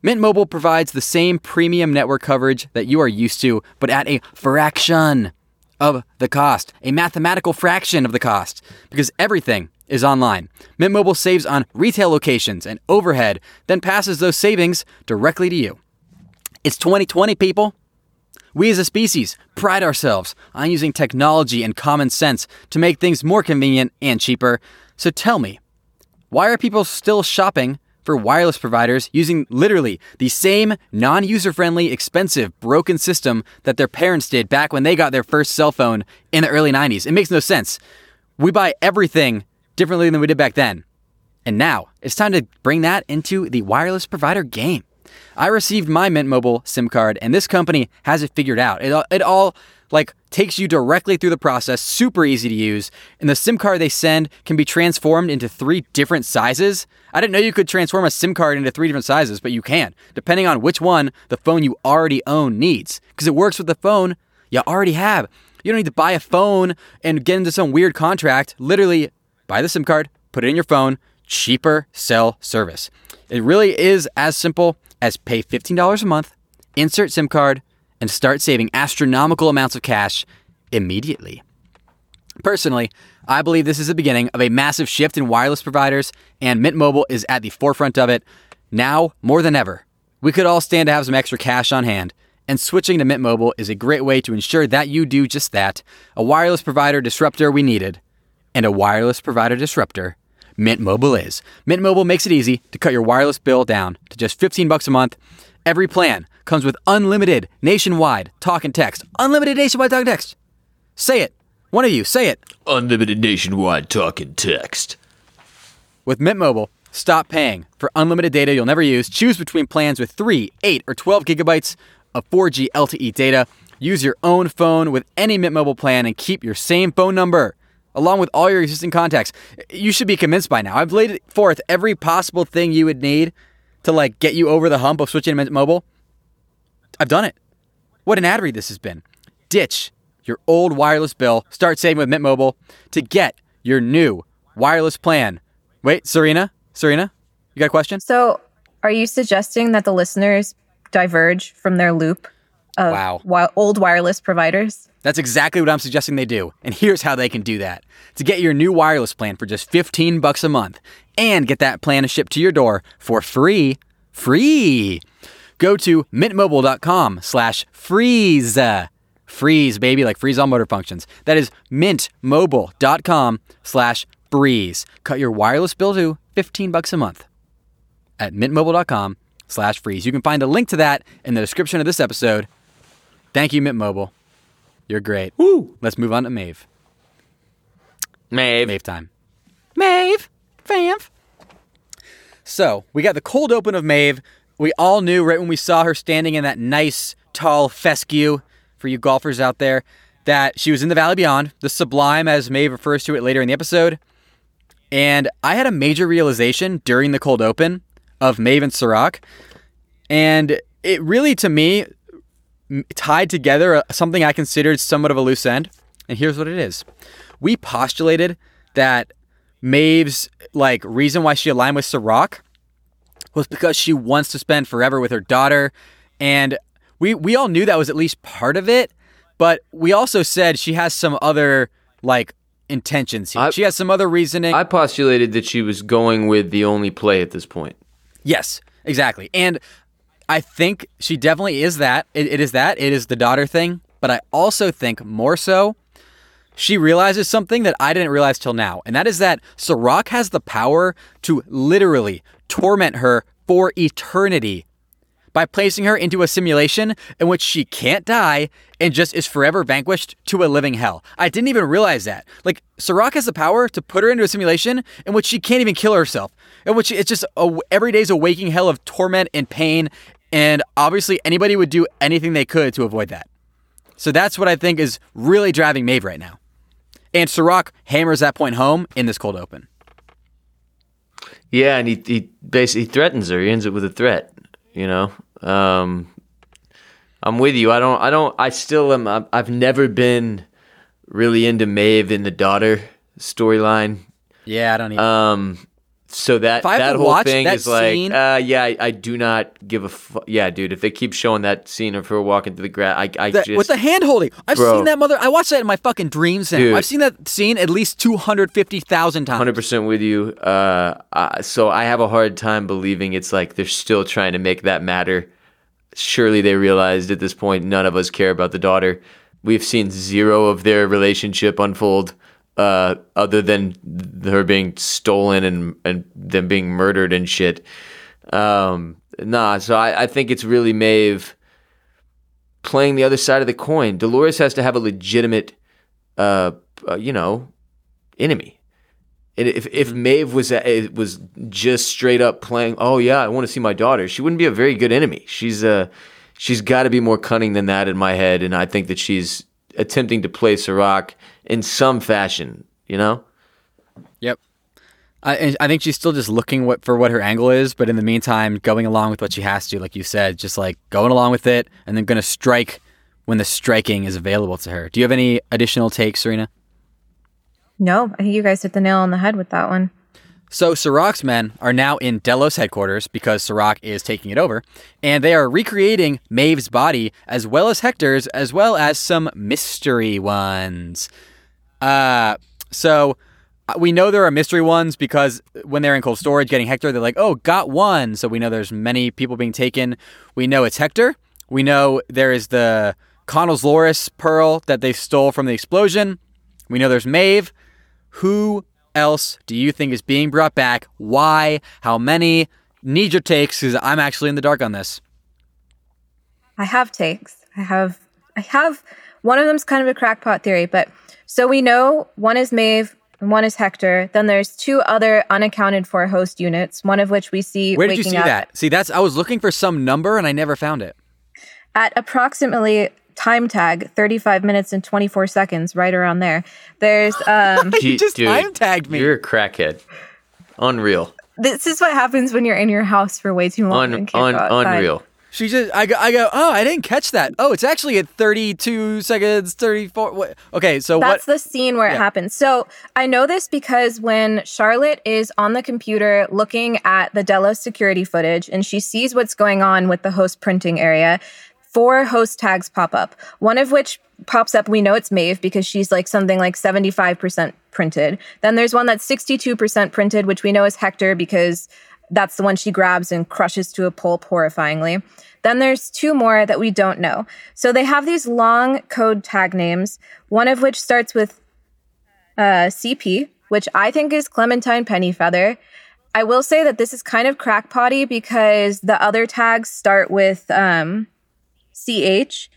Mint Mobile provides the same premium network coverage that you are used to, but at a fraction of the cost, a mathematical fraction of the cost, because everything is online. Mint Mobile saves on retail locations and overhead, then passes those savings directly to you. It's 2020, people. We as a species pride ourselves on using technology and common sense to make things more convenient and cheaper. So tell me, why are people still shopping for wireless providers using literally the same non user friendly, expensive, broken system that their parents did back when they got their first cell phone in the early 90s? It makes no sense. We buy everything differently than we did back then. And now it's time to bring that into the wireless provider game. I received my Mint Mobile SIM card, and this company has it figured out. It, it all like takes you directly through the process, super easy to use. And the SIM card they send can be transformed into three different sizes. I didn't know you could transform a SIM card into three different sizes, but you can, depending on which one the phone you already own needs, because it works with the phone you already have. You don't need to buy a phone and get into some weird contract. Literally, buy the SIM card, put it in your phone, cheaper cell service. It really is as simple as pay $15 a month, insert SIM card, and start saving astronomical amounts of cash immediately. Personally, I believe this is the beginning of a massive shift in wireless providers, and Mint Mobile is at the forefront of it. Now, more than ever, we could all stand to have some extra cash on hand, and switching to Mint Mobile is a great way to ensure that you do just that a wireless provider disruptor we needed, and a wireless provider disruptor Mint Mobile is. Mint Mobile makes it easy to cut your wireless bill down to just 15 bucks a month. Every plan comes with unlimited nationwide talk and text. Unlimited nationwide talk and text. Say it. One of you, say it. Unlimited nationwide talk and text. With Mint Mobile, stop paying for unlimited data you'll never use. Choose between plans with 3, 8, or 12 gigabytes of 4G LTE data. Use your own phone with any Mint Mobile plan and keep your same phone number along with all your existing contacts. You should be convinced by now. I've laid forth every possible thing you would need to like get you over the hump of switching to Mint Mobile. I've done it. What an ad read this has been. Ditch your old wireless bill. Start saving with Mint Mobile to get your new wireless plan. Wait, Serena, Serena, you got a question? So, are you suggesting that the listeners diverge from their loop of Wow. wi- old wireless providers? That's exactly what I'm suggesting they do. And here's how they can do that. To get your new wireless plan for just 15 bucks a month and get that plan shipped to your door for free, free. Go to mintmobile.com slash freeze. Freeze, baby, like freeze all motor functions. That is mintmobile.com slash breeze. Cut your wireless bill to 15 bucks a month at mintmobile.com slash freeze. You can find a link to that in the description of this episode. Thank you, Mint Mobile. You're great. Woo! Let's move on to Maeve. Maeve. Maeve time. Maeve. Famf! So, we got the cold open of Maeve. We all knew right when we saw her standing in that nice, tall fescue for you golfers out there that she was in the Valley Beyond, the sublime, as Maeve refers to it later in the episode. And I had a major realization during the cold open of Maeve and Serac. And it really, to me, tied together uh, something I considered somewhat of a loose end. And here's what it is. We postulated that Maeve's like reason why she aligned with Serac was because she wants to spend forever with her daughter. And we we all knew that was at least part of it, but we also said she has some other like intentions here. I- she has some other reasoning. I postulated that she was going with the only play at this point. Yes, exactly. And I think she definitely is that. It, it is that. It is the daughter thing. But I also think more so, she realizes something that I didn't realize till now. And that is that Serac has the power to literally torment her for eternity by placing her into a simulation in which she can't die and just is forever vanquished to a living hell. I didn't even realize that. Like, Serac has the power to put her into a simulation in which she can't even kill herself, in which it's just a, every day's a waking hell of torment and pain. And obviously, anybody would do anything they could to avoid that. So that's what I think is really driving Maeve right now. And Serac hammers that point home in this cold open. Yeah, and he he basically threatens her. He ends it with a threat. You know, um, I'm with you. I don't. I don't. I still am. I've never been really into Maeve and the daughter storyline. Yeah, I don't even. Um, so that that whole thing that is like, uh, yeah, I, I do not give a fu- yeah, dude. If they keep showing that scene of her walking through the grass, I, I That- just with the hand holding. I've Bro. seen that mother. I watched that in my fucking dreams. Now. Dude. I've seen that scene at least two hundred fifty thousand times. hundred percent with you. Uh, uh, so I have a hard time believing it's like they're still trying to make that matter. Surely they realized at this point none of us care about the daughter. We've seen zero of their relationship unfold, uh, other than her being stolen and and them being murdered and shit. Um, nah, so I, I think it's really Maeve playing the other side of the coin. Dolores has to have a legitimate, uh, uh you know, enemy. And if if Maeve was uh, was just straight up playing, oh yeah, I want to see my daughter, she wouldn't be a very good enemy. She's uh she's got to be more cunning than that in my head, and I think that she's attempting to play Serac in some fashion. You know, Yep. I, I think she's still just looking what, for what her angle is, but in the meantime, going along with what she has to, like you said, just like going along with it, and then going to strike when the striking is available to her. Do you have any additional takes, Serena? No, I think you guys hit the nail on the head with that one. So Serac's men are now in Delos headquarters because Serac is taking it over, and they are recreating Maeve's body as well as Hector's, as well as some mystery ones. Uh, so uh, we know there are mystery ones because when they're in cold storage getting Hector, they're like, "Oh, got one." So we know there's many people being taken. We know it's Hector. We know there is the Connell's Loris pearl that they stole from the explosion. We know there's Maeve. Who else do you think is being brought back? Why? How many? Need your takes because I'm actually in the dark on this. I have takes. I have I have one of them's kind of a crackpot theory, but so we know one is Maeve and one is Hector. Then there's two other unaccounted for host units, one of which we see Where did you see up that? See, that's I was looking for some number and I never found it. at approximately time tag 35 minutes and 24 seconds right around there. There's um You just time tagged me. You're a crackhead. Unreal. this is what happens when you're in your house for way too long Un, and can't un, go unreal. She just, I go, I go, oh, I didn't catch that. Oh, it's actually at 32 seconds, 34. What? Okay, so That's what? the scene where it happens. So I know this because when Charlotte is on the computer looking at the Delos security footage and she sees what's going on with the host printing area, four host tags pop up. One of which pops up, we know it's Maeve because she's like something like 75% printed. Then there's one that's 62% printed, which we know is Hector because that's the one she grabs and crushes to a pulp horrifyingly. Then there's two more that we don't know. So they have these long code tag names, one of which starts with uh, CP, which I think is Clementine Pennyfeather. I will say that this is kind of crackpotty because the other tags start with um, CH,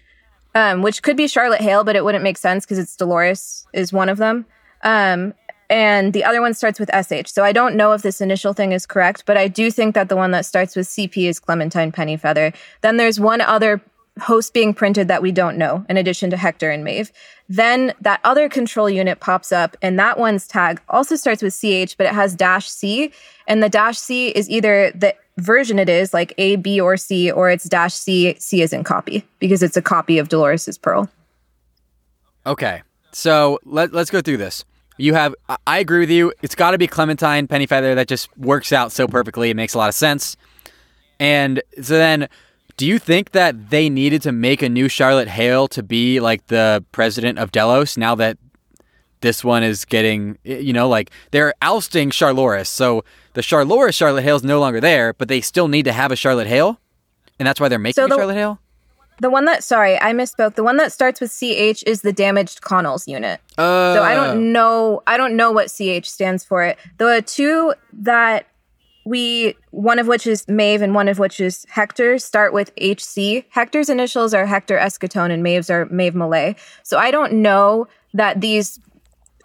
um, which could be Charlotte Hale, but it wouldn't make sense because it's Dolores is one of them. Um, and the other one starts with SH. So I don't know if this initial thing is correct, but I do think that the one that starts with CP is Clementine Pennyfeather. Then there's one other host being printed that we don't know, in addition to Hector and Maeve. Then that other control unit pops up, and that one's tag also starts with CH, but it has dash C. And the dash C is either the version it is, like A, B, or C, or it's dash C, C is in copy, because it's a copy of Dolores's Pearl. Okay, so let, let's go through this. You have, I- agree with you. It's got to be Clementine Pennyfeather. That just works out so perfectly. It makes a lot of sense. And so then, do you think that they needed to make a new Charlotte Hale to be like the president of Delos now that this one is getting, you know, like they're ousting Charloris. So the Charloris Charlotte Hale is no longer there, but they still need to have a Charlotte Hale. And that's why they're making So a the- Charlotte Hale? The one that, sorry, I misspoke. The one that starts with CH is the damaged Connell's unit. Uh, So I don't know. I don't know what CH stands for. It. The two that we one of which is Maeve and one of which is Hector start with HC. Hector's initials are Hector Escaton and Maeve's are Maeve Millay. So I don't know that these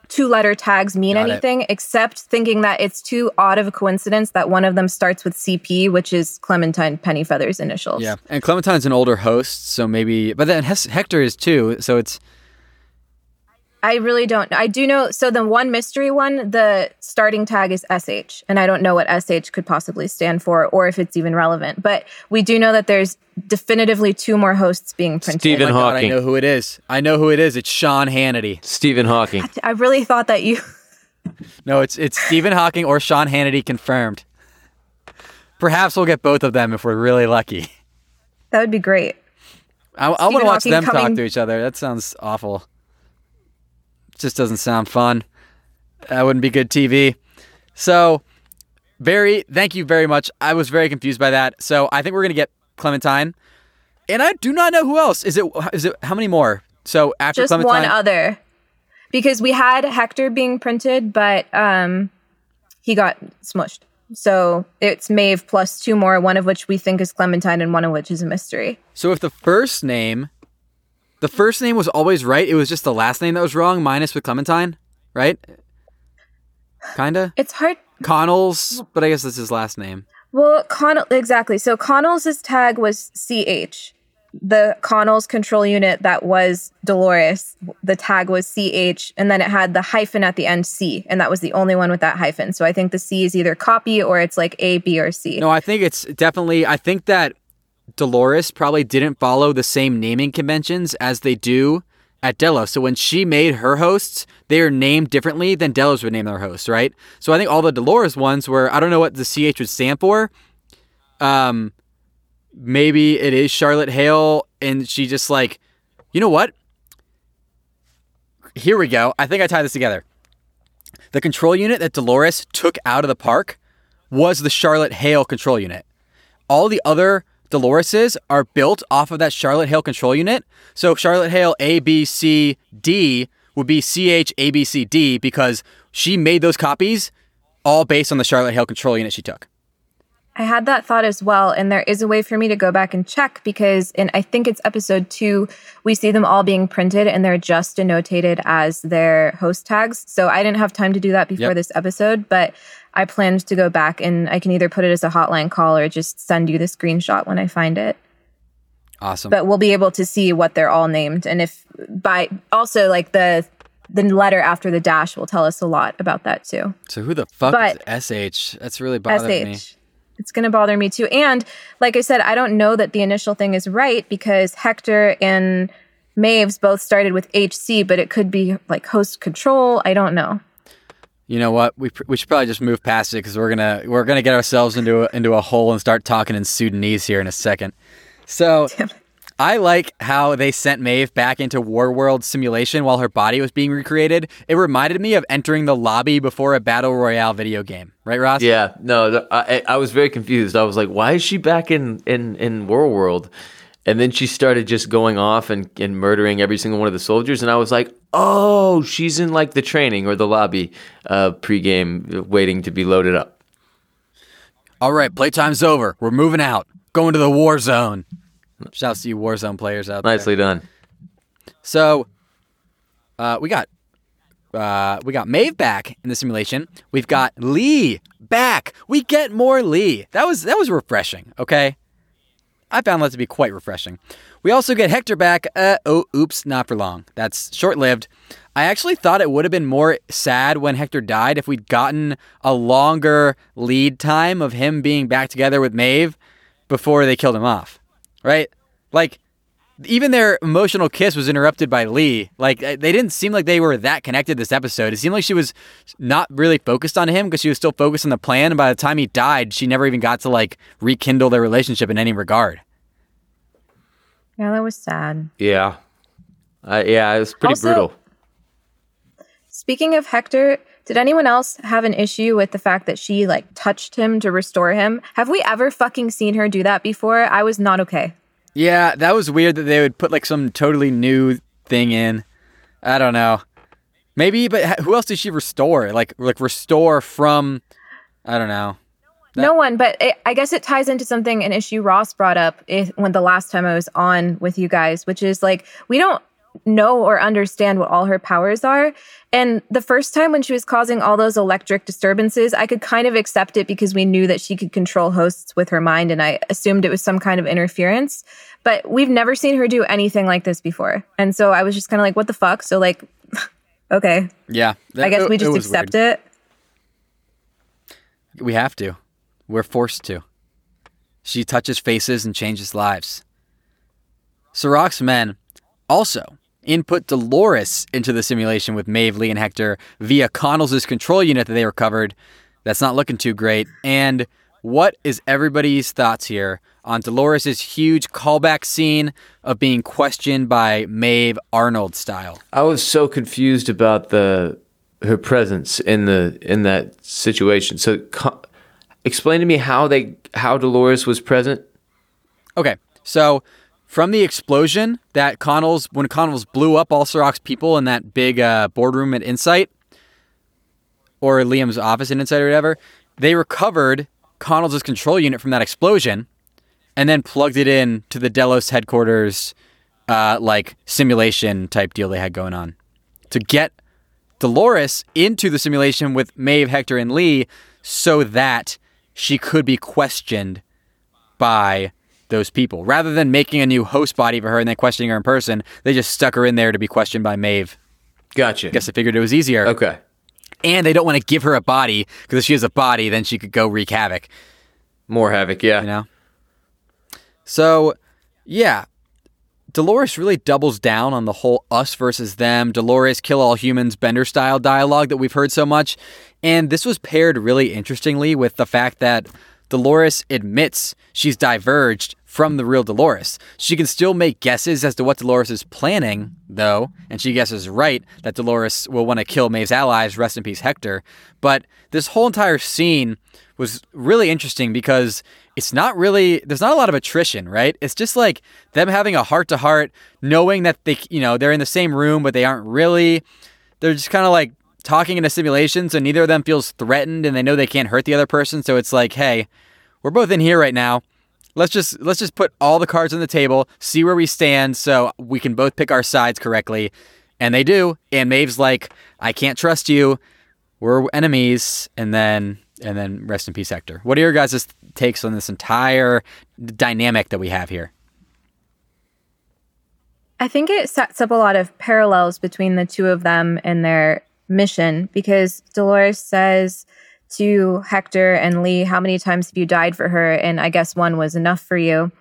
two letter tags mean Got it. anything except thinking that it's too odd of a coincidence that one of them starts with CP, which is Clementine Pennyfeather's initials. Yeah, and Clementine's an older host, so maybe. But then Hector is too, so it's I really don't. I do know. So the one mystery one, the starting tag is SH, and I don't know what SH could possibly stand for, or if it's even relevant. But we do know that there's definitively two more hosts being printed. Stephen oh my God, I know who it is. I know who it is. It's Sean Hannity. Stephen Hawking. I really thought that you. No, it's it's Stephen Hawking or Sean Hannity confirmed. Perhaps we'll get both of them if we're really lucky. That would be great. I, I want to watch Hawking them talk to each other. That sounds awful. Just doesn't sound fun. That wouldn't be good TV. So, very, thank you very much. I was very confused by that. So, I think we're gonna get Clementine, and I do not know who else. Is it? Is it? How many more? So after Just Clementine, one other, because we had Hector being printed, but um, he got smushed. So it's Maeve plus two more, one of which we think is Clementine, and one of which is a mystery. So if the first name, the first name was always right, it was just the last name that was wrong, minus with Clementine, right? Kinda. It's hard. Connells, but I guess that's his last name. Well, Connell exactly. So Connell's tag was CH. The Connell's control unit that was Dolores, the tag was CH, and then it had the hyphen at the end C, and that was the only one with that hyphen. So I think the C is either copy or it's like A, B, or C. No, I think it's definitely. I think that Dolores probably didn't follow the same naming conventions as they do at Delos. So when she made her hosts, they are named differently than Delos would name their hosts, right? So I think all the Dolores ones were. I don't know what the CH would stand for. Um, maybe it is Charlotte Hale, and she just like, you know what? Here we go. I think I tied this together. The control unit that Dolores took out of the park was the Charlotte Hale control unit. All the other Doloreses are built off of that Charlotte Hale control unit. So Charlotte Hale A, B, C, D would be CH, A, B, C, D because she made those copies all based on the Charlotte Hale control unit she took. I had that thought as well, and there is a way for me to go back and check because in I think it's episode two, we see them all being printed and they're just denotated as their host tags. So I didn't have time to do that before Yep. this episode, but I planned to go back and I can either put it as a hotline call or just send you the screenshot when I find it. Awesome. But we'll be able to see what they're all named, and if by also like the the letter after the dash will tell us a lot about that too. so who the fuck but- is SH? That's really bothering me. SH. It's going to bother me too. And like I said, I don't know that the initial thing is right because Hector and Maeve's both started with HC, but it could be like host control. I don't know. You know what? We, pr- we should probably just move past it because we're gonna we're gonna get ourselves into a, into a hole and start talking in Sudanese here in a second. So I like how they sent Maeve back into War World simulation while her body was being recreated. It reminded me of entering the lobby before a battle royale video game, right, Ross? Yeah, no, th- I, I was very confused. I was like, why is she back in in in War World? And then she started just going off and, and murdering every single one of the soldiers, and I was like, oh, she's in like the training or the lobby uh, pregame, waiting to be loaded up. All right, playtime's over. We're moving out. Going to the war zone. Shouts to you Warzone players out there. Nicely done. So, uh, we got uh, we got Maeve back in the simulation. We've got Lee back. We get more Lee. That was that was refreshing. Okay, I found that to be quite refreshing. We also get Hector back. Uh, oh, oops, not for long. That's short lived. I actually thought it would have been more sad when Hector died if we'd gotten a longer lead time of him being back together with Maeve before they killed him off. Right? Like, even their emotional kiss was interrupted by Lee. Like uh, they didn't seem like they were that connected this episode. It seemed like she was not really focused on him because she was still focused on the plan. And by the time he died, she never even got to like rekindle their relationship in any regard. Yeah, that was sad. Yeah, uh, yeah, it was pretty Also- brutal. Speaking of Hector, did anyone else have an issue with the fact that she like touched him to restore him? Have we ever fucking seen her do that before? I was not okay. Yeah, that was weird that they would put like some totally new thing in. I don't know. Maybe, but who else did she restore? Like, like restore from? I don't know. no one, but it, I guess it ties into something an issue Ross brought up if, when the last time I was on with you guys, which is like we don't know or understand what all her powers are. And the first time when she was causing all those electric disturbances, I could kind of accept it because we knew that she could control hosts with her mind and I assumed it was some kind of interference. But we've never seen her do anything like this before. And so I was just kind of like, what the fuck? So, like, okay. Yeah. I guess it- we just was accept weird. it. We have to. We're forced to. She touches faces and changes lives. Serac's men also input Dolores into the simulation with Maeve, Lee, and Hector via Connell's control unit that they recovered. That's not looking too great. And what is everybody's thoughts here on Dolores' huge callback scene of being questioned by Maeve Arnold style? I was so confused about the her presence in the in that situation. So, co- explain to me how they how Dolores was present. Okay, so from the explosion that Connell's when Connell's blew up all Serac's people in that big uh, boardroom at Insight, or Liam's office in Insight or whatever, they recovered Connell's control unit from that explosion, and then plugged it in to the Delos headquarters, uh, like simulation type deal they had going on, to get Dolores into the simulation with Maeve, Hector, and Lee, so that she could be questioned by those people. Rather than making a new host body for her and then questioning her in person, they just stuck her in there to be questioned by Maeve. Gotcha. Guess they figured it was easier. Okay. And they don't want to give her a body because if she has a body, then she could go wreak havoc, More havoc. Yeah. you know? So, yeah. Dolores really doubles down on the whole us versus them, Dolores kill all humans Bender style dialogue that we've heard so much. And this was paired really interestingly with the fact that Dolores admits she's diverged from the real Dolores. She can still make guesses as to what Dolores is planning, though, and she guesses right that Dolores will want to kill Maeve's allies, rest in peace Hector. But this whole entire scene was really interesting because it's not really there's not a lot of attrition, right? It's just like them having a heart to heart, knowing that they you know, they're in the same room but they aren't really. They're just kind of like talking in a simulation, so neither of them feels threatened and they know they can't hurt the other person, so it's like, "Hey, we're both in here right now. Let's just let's just put all the cards on the table, see where we stand so we can both pick our sides correctly." And they do. And Maeve's like, "I can't trust you. We're enemies." And then and then rest in peace Hector. What are your guys' takes on this entire dynamic that we have here? I think it sets up a lot of parallels between the two of them and their mission because Dolores says to Hector and Lee, How many times have you died for her? And I guess one was enough for you.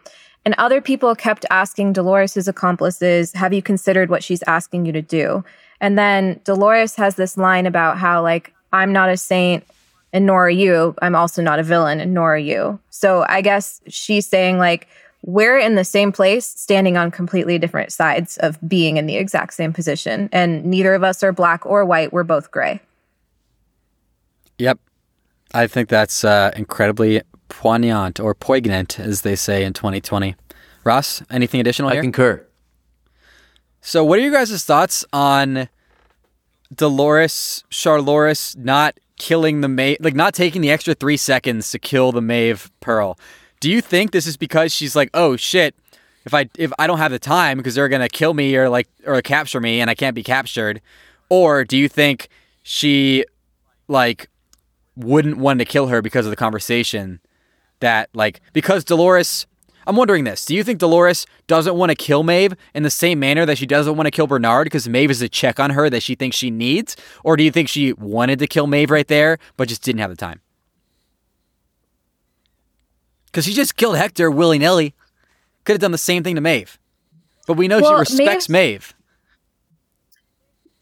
And other people kept asking Dolores's accomplices, Have you considered what she's asking you to do? And then Dolores has this line about how, like, I'm not a saint and nor are you. I'm also not a villain and nor are you. So I guess she's saying, like, we're in the same place, standing on completely different sides of being in the exact same position. And neither of us are black or white. We're both gray. Yep. I think that's uh, incredibly poignant or poignant, as they say in 2020. Ross, anything additional I here? concur. So, what are your guys' thoughts on Dolores Charloris not killing the Maeve, like not taking the extra three seconds to kill the Maeve Pearl? Do you think this is because she's like, oh shit, if I if I don't have the time because they're gonna kill me or like or capture me and I can't be captured, or do you think she like wouldn't want to kill her because of the conversation that like because Dolores I'm wondering this. Do you think Dolores doesn't want to kill Maeve in the same manner that she doesn't want to kill Bernard because Maeve is a check on her that she thinks she needs? Or do you think she wanted to kill Maeve right there but just didn't have the time? Because she just killed Hector willy nilly. Could have done the same thing to Maeve. But we know Well, she respects Maeve's- Maeve.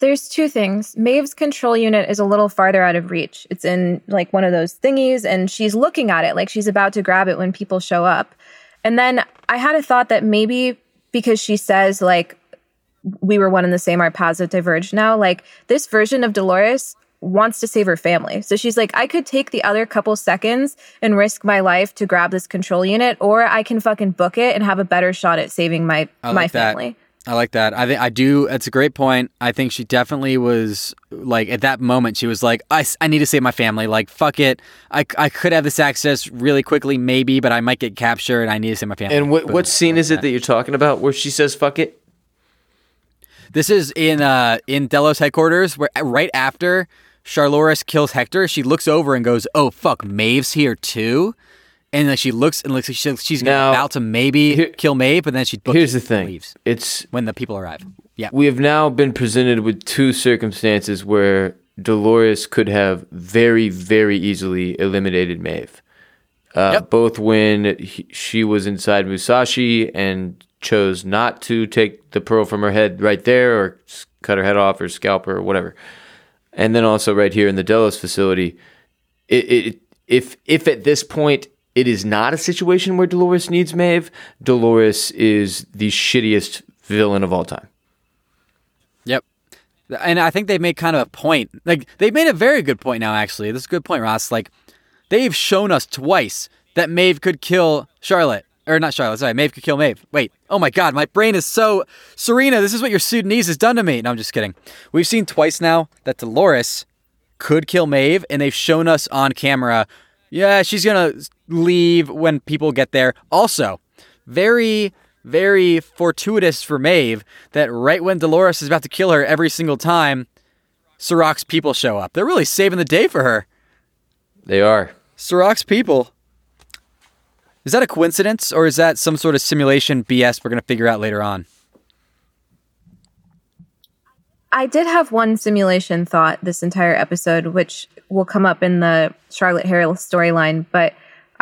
There's two things. Maeve's control unit is a little farther out of reach. It's in like one of those thingies, and she's looking at it like she's about to grab it when people show up. And then I had a thought that maybe because she says, like, we were one and the same, our paths have diverged now, like, this version of Dolores wants to save her family. So she's like, I could take the other couple seconds and risk my life to grab this control unit, or I can fucking book it and have a better shot at saving my, I my like family. I like that. I think I do. That's a great point. I think she definitely was like at that moment. She was like, I, I need to save my family. Like fuck it. I, I could have this access really quickly, maybe, but I might get captured. and I need to save my family. And what Boom. what scene is it that you're talking about where she says "fuck it"? This is in uh in Delos headquarters, where right after Charloris kills Hector, she looks over and goes, "Oh fuck, Maeve's here too." And then she looks and looks like she, she's Now, about to maybe here- kill Maeve, but then she Here's the thing: leaves it's when the people arrive. Yeah, we have now been presented with two circumstances where Dolores could have very, very easily eliminated Maeve. Uh, Yep. Both when he, she was inside Musashi and chose not to take the pearl from her head right there, or cut her head off, or scalp her, or whatever. And then also right here in the Delos facility, it, it, if if at this point it is not a situation where Dolores needs Maeve, Dolores is the shittiest villain of all time. Yep. And I think they've made kind of a point. Like they've made a very good point now. Actually, this is a good point, Ross. Like they've shown us twice that Maeve could kill Charlotte, or not Charlotte. Sorry, Maeve could kill Maeve. Wait. Oh my God, my brain is so Serena. This is what your Sudanese has done to me. No, I'm just kidding. We've seen twice now that Dolores could kill Maeve, and they've shown us on camera. Yeah, she's gonna leave when people get there. Also, very, very fortuitous for Maeve that right when Dolores is about to kill her every single time, Serac's people show up. They're really saving the day for her. They are. Serac's people. Is that a coincidence or is that some sort of simulation BS we're going to figure out later on? I did have one simulation thought this entire episode, which will come up in the Charlotte Harrell storyline, but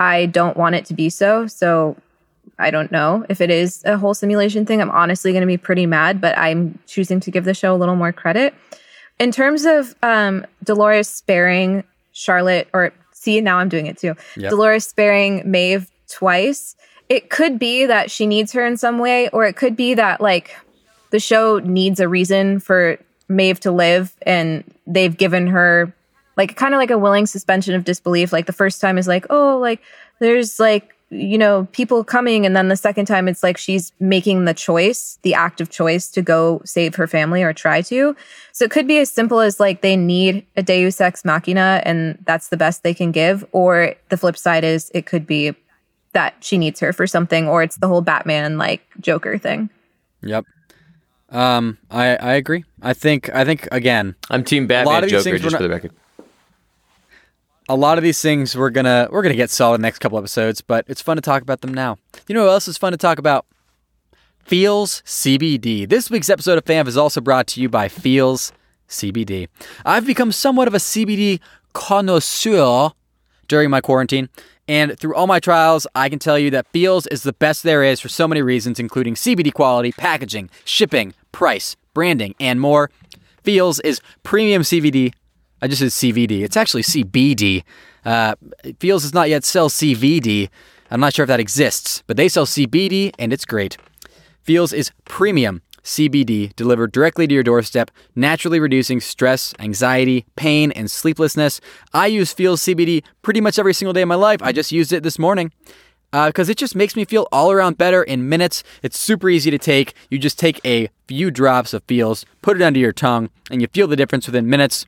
I don't want it to be so. So I don't know if it is a whole simulation thing. I'm honestly going to be pretty mad, but I'm choosing to give the show a little more credit. In terms of um, Dolores sparing Charlotte, or see, now I'm doing it too. Yep. Dolores sparing Maeve twice. It could be that she needs her in some way, or it could be that like the show needs a reason for Maeve to live, and they've given her like kind of like a willing suspension of disbelief. Like the first time is like, oh, like there's like you know people coming, and then the second time it's like she's making the choice, the active choice to go save her family or try to. So it could be as simple as like they need a Deus ex machina, and that's the best they can give, or the flip side is it could be that she needs her for something, or it's the whole Batman like Joker thing. Yep. Um, I, I agree. I think I think again, I'm Team lot Batman of these Joker, just we're for the record. A lot of these things we're gonna we're gonna get solid in the next couple episodes, but it's fun to talk about them now. You know what else is fun to talk about? Feals CBD. This week's episode of FAMF is also brought to you by Feals CBD. I've become somewhat of a CBD connoisseur during my quarantine, and through all my trials, I can tell you that Feals is the best there is for so many reasons, including CBD quality, packaging, shipping, price, branding, and more. Feals is premium CBD I just said CVD. It's actually CBD. Uh, Feals does not yet sell CVD. I'm not sure if that exists, but they sell CBD and it's great. Feals is premium CBD delivered directly to your doorstep, naturally reducing stress, anxiety, pain, and sleeplessness. I use Feals CBD pretty much every single day of my life. I just used it this morning because it just makes me feel all around better in minutes. It's super easy to take. You just take a few drops of Feals, put it under your tongue, and you feel the difference within minutes.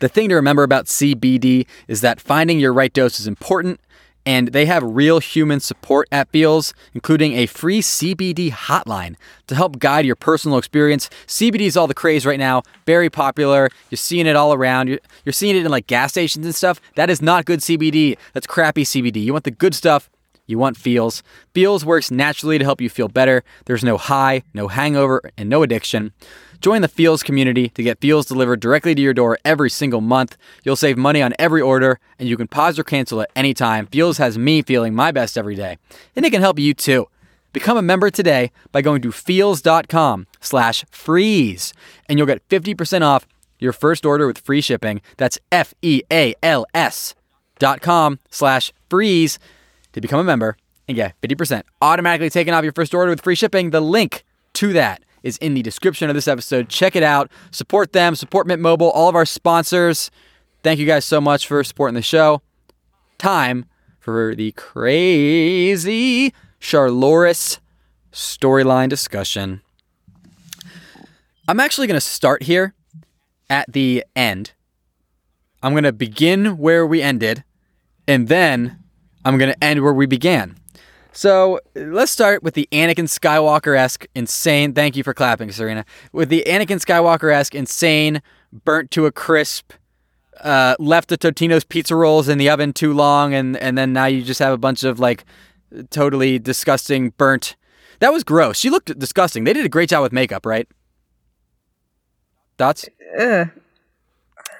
The thing to remember about CBD is that finding your right dose is important, and they have real human support at Feals, including a free CBD hotline to help guide your personal experience. CBD is all the craze right now, very popular. You're seeing it all around. You're, you're seeing it in like gas stations and stuff. That is not good CBD. That's crappy CBD. You want the good stuff. You want Feals. Feals works naturally to help you feel better. There's no high, no hangover, and no addiction. Join the Feals community to get Feals delivered directly to your door every single month. You'll save money on every order, and you can pause or cancel at any time. Feals has me feeling my best every day, and it can help you too. Become a member today by going to feals.com slash freeze, and you'll get 50% off your first order with free shipping. That's F-E-A-L-S dot com slash freeze to become a member and get 50% automatically taken off your first order with free shipping. The link to that is in the description of this episode. Check it out. Support them, support Mint Mobile, all of our sponsors. Thank you guys so much for supporting the show. Time for the crazy Charloris storyline discussion. I'm actually going to start here at the end. I'm going to begin where we ended, and then I'm going to end where we began. So let's start with the Anakin Skywalker esque insane. Thank you for clapping, Serena. With the Anakin Skywalker esque insane, burnt to a crisp, uh, left the Totino's pizza rolls in the oven too long, and, and then now you just have a bunch of like totally disgusting burnt. That was gross. She looked disgusting. They did a great job with makeup, right? Thoughts? Ugh.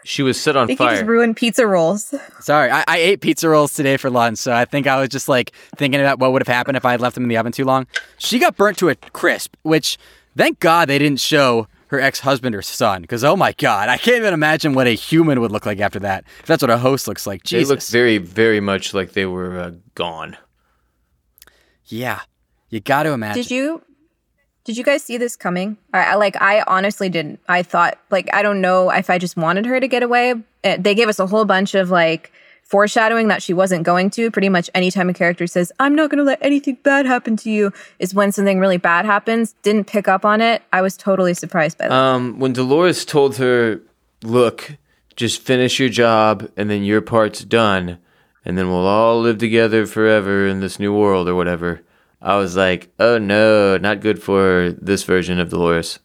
She was set I on think you fire. just ruined pizza rolls. Sorry, I, I ate pizza rolls today for lunch, so I think I was just like thinking about what would have happened if I had left them in the oven too long. She got burnt to a crisp, which thank God they didn't show her ex-husband or son, because oh my God, I can't even imagine what a human would look like after that. If that's what a host looks like, They Jesus. looked very, very much like they were uh, gone. yeah, you got to imagine. Did you did you guys see this coming? I, I like I honestly didn't. I thought like I don't know if I just wanted her to get away. Uh, They gave us a whole bunch of like foreshadowing that she wasn't going to. Pretty much anytime a character says, "I'm not going to let anything bad happen to you," is when something really bad happens. Didn't pick up on it. I was totally surprised by that. Um, when Dolores told her, "Look, just finish your job, and then your part's done, and then we'll all live together forever in this new world or whatever," I was like, "Oh no, not good for this version of Dolores."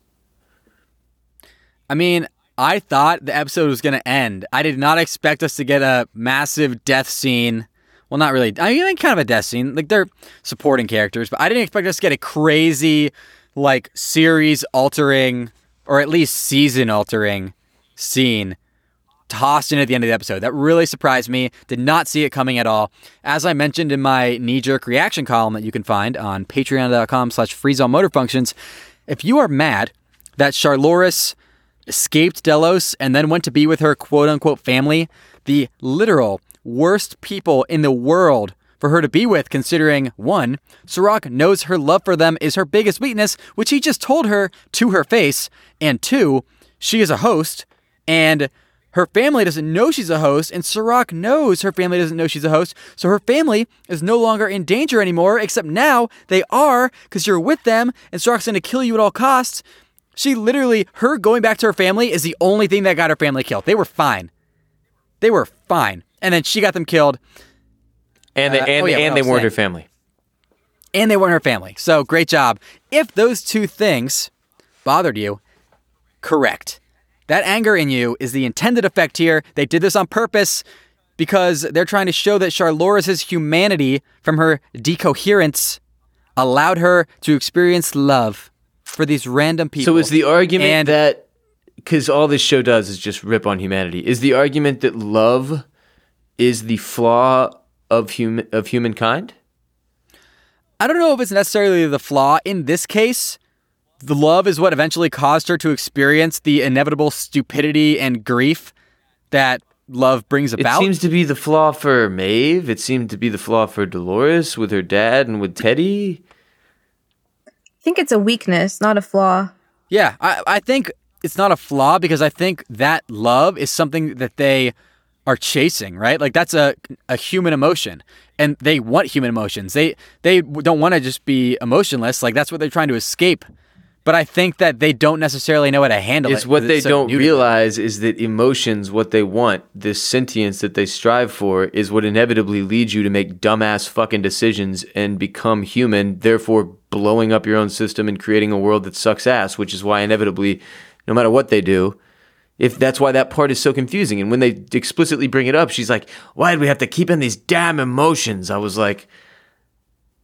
I mean, I thought the episode was going to end. I did not expect us to get a massive death scene. Well, not really. I mean, kind of a death scene. Like they're supporting characters, but I didn't expect us to get a crazy, like series altering, or at least season altering scene tossed in at the end of the episode. That really surprised me. Did not see it coming at all. As I mentioned in my knee-jerk reaction column that you can find on patreon.com slash freezeallmotorfunctions, if you are mad that Charloris escaped Delos and then went to be with her quote-unquote family, the literal worst people in the world for her to be with, considering one, Serac knows her love for them is her biggest weakness, which he just told her to her face, and two, she is a host, and her family doesn't know she's a host, and Serac knows her family doesn't know she's a host, so her family is no longer in danger anymore, except now they are, because you're with them, and Serac's gonna kill you at all costs. She literally, her going back to her family is the only thing that got her family killed. They were fine. They were fine. And then she got them killed, And they, Uh, and, oh, yeah, and they weren't her family. and they weren't her family. So great job. If those two things bothered you, correct. That anger in you is the intended effect here. They did this on purpose because they're trying to show that Charloris's humanity from her decoherence allowed her to experience love for these random people. So is the argument And- that because all this show does is just rip on humanity? Is the argument that love is the flaw of human of humankind? I don't know if it's necessarily the flaw in this case. The love is what eventually caused her to experience the inevitable stupidity and grief that love brings about. It seems to be the flaw for Maeve. It seemed to be the flaw for Dolores with her dad and with Teddy. I think it's a weakness, not a flaw. yeah, I, I think it's not a flaw because I think that love is something that they are chasing, right? Like that's a a human emotion, and they want human emotions. They they don't want to just be emotionless. Like that's what they're trying to escape. But I think that they don't necessarily know how to handle it. It's what 'cause they don't realize is that emotions, what they want, this sentience that they strive for, is what inevitably leads you to make dumbass fucking decisions and become human, therefore blowing up your own system and creating a world that sucks ass, which is why inevitably, no matter what they do, if that's why that part is so confusing. And when they explicitly bring it up, she's like, Why do we have to keep in these damn emotions? I was like,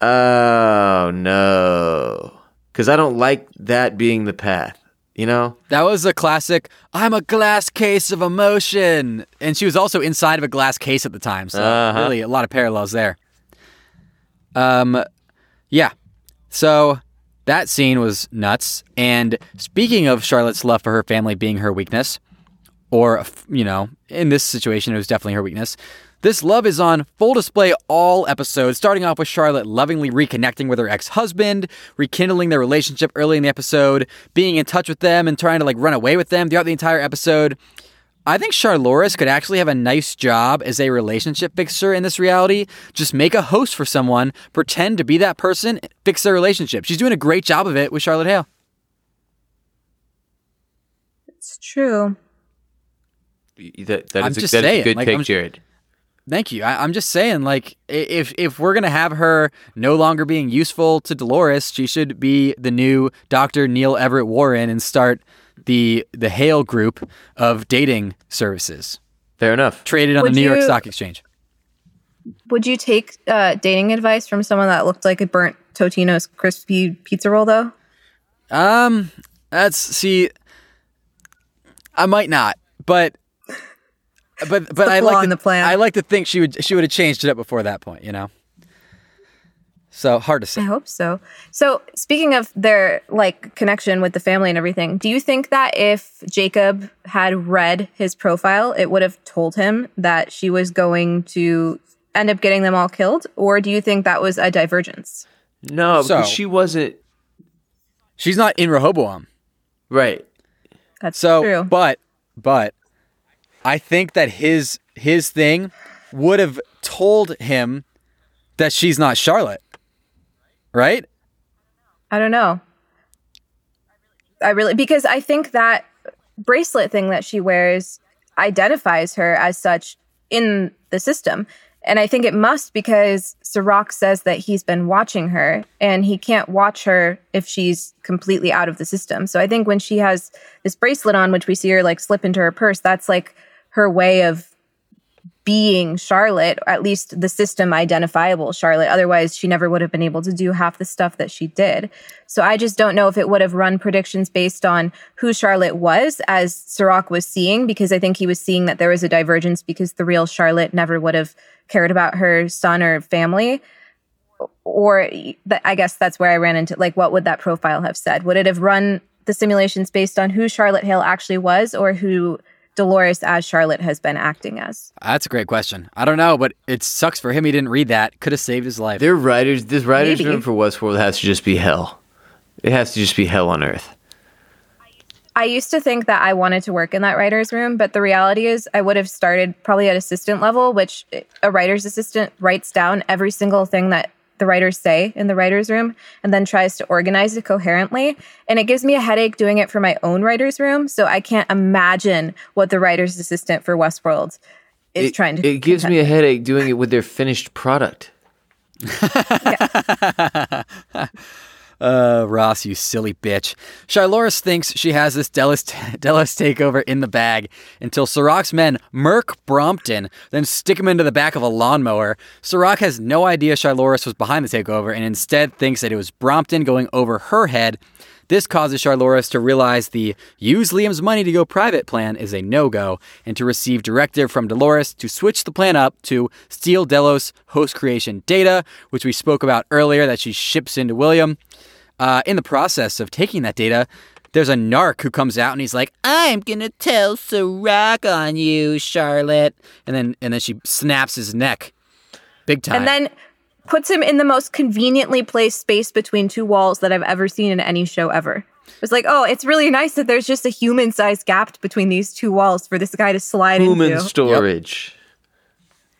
Oh no. Because I don't like that being the path, you know? That was a classic. I'm a glass case of emotion, and she was also inside of a glass case at the time. So Uh-huh. really, a lot of parallels there. Um, yeah. So that scene was nuts. And speaking of Charlotte's love for her family being her weakness, or you know, in this situation, it was definitely her weakness. This love is on full display all episodes, starting off with Charlotte lovingly reconnecting with her ex husband, rekindling their relationship early in the episode, being in touch with them and trying to like run away with them throughout the entire episode. I think Charloris could actually have a nice job as a relationship fixer in this reality. Just make a host for someone, pretend to be that person, fix their relationship. She's doing a great job of it with Charlotte Hale. It's true. That, that I'm is a, just that is a good like, take, I'm- Jared. Thank you. I, I'm just saying, like, if if we're gonna have her no longer being useful to Dolores, she should be the new Dr. Neil Everett Warren and start the the Hale Group of dating services Fair enough. traded on Would the New York Stock Exchange. Would you take uh, dating advice from someone that looked like a burnt Totino's crispy pizza roll, though? Um, that's see, I might not, but but but I like to, the plan. I like to think she would she would have changed it up before that point, you know. So hard to say. I hope so. So, speaking of their like connection with the family and everything, do you think that if Jacob had read his profile, it would have told him that she was going to end up getting them all killed, or do you think that was a divergence? No, So- because she wasn't She's not in Rehoboam. right. That's So, true. but but I think that his his thing would have told him that she's not Charlotte, right? I don't know. I really because I think that bracelet thing that she wears identifies her as such in the system. And I think it must because Serac says that he's been watching her and he can't watch her if she's completely out of the system. So I think when she has this bracelet on, which we see her like slip into her purse, that's like her way of being Charlotte, at least the system identifiable Charlotte. Otherwise, she never would have been able to do half the stuff that she did. So I just don't know if it would have run predictions based on who Charlotte was, as Serac was seeing, because I think he was seeing that there was a divergence because the real Charlotte never would have cared about her son or family. Or I guess that's where I ran into like, what would that profile have said? Would it have run the simulations based on who Charlotte Hale actually was or who Dolores as Charlotte has been acting as? That's a great question. I don't know, but it sucks for him. He didn't read that. Could have saved his life. Their writers, this writers' Maybe. room for Westworld has to just be hell. It has to just be hell on earth. I used to think that I wanted to work in that writer's room, but the reality is I would have started probably at assistant level, which a writer's assistant writes down every single thing that the writers say in the writer's room and then tries to organize it coherently. And it gives me a headache doing it for my own writer's room. So I can't imagine what the writer's assistant for Westworld is It, trying to it gives me a headache doing it with their finished product. Uh, Ross, you silly bitch. Charloris thinks she has this Delos, Delos takeover in the bag until Serac's men murk Brompton, then stick him into the back of a lawnmower. Serac has no idea Charloris was behind the takeover and instead thinks that it was Brompton going over her head. This causes Charloris to realize the use Liam's money to go private plan is a no go and to receive directive from Dolores to switch the plan up to steal Delos host creation data, which we spoke about earlier that she ships into William. Uh, in the process of taking that data, there's a narc who comes out and he's like, "I'm gonna tell Serac on you, Charlotte," and then and then she snaps his neck, big time. and then puts him in the most conveniently placed space between two walls that I've ever seen in any show ever. It's like, oh, it's really nice that there's just a human sized gap between these two walls for this guy to slide into. Human into. storage.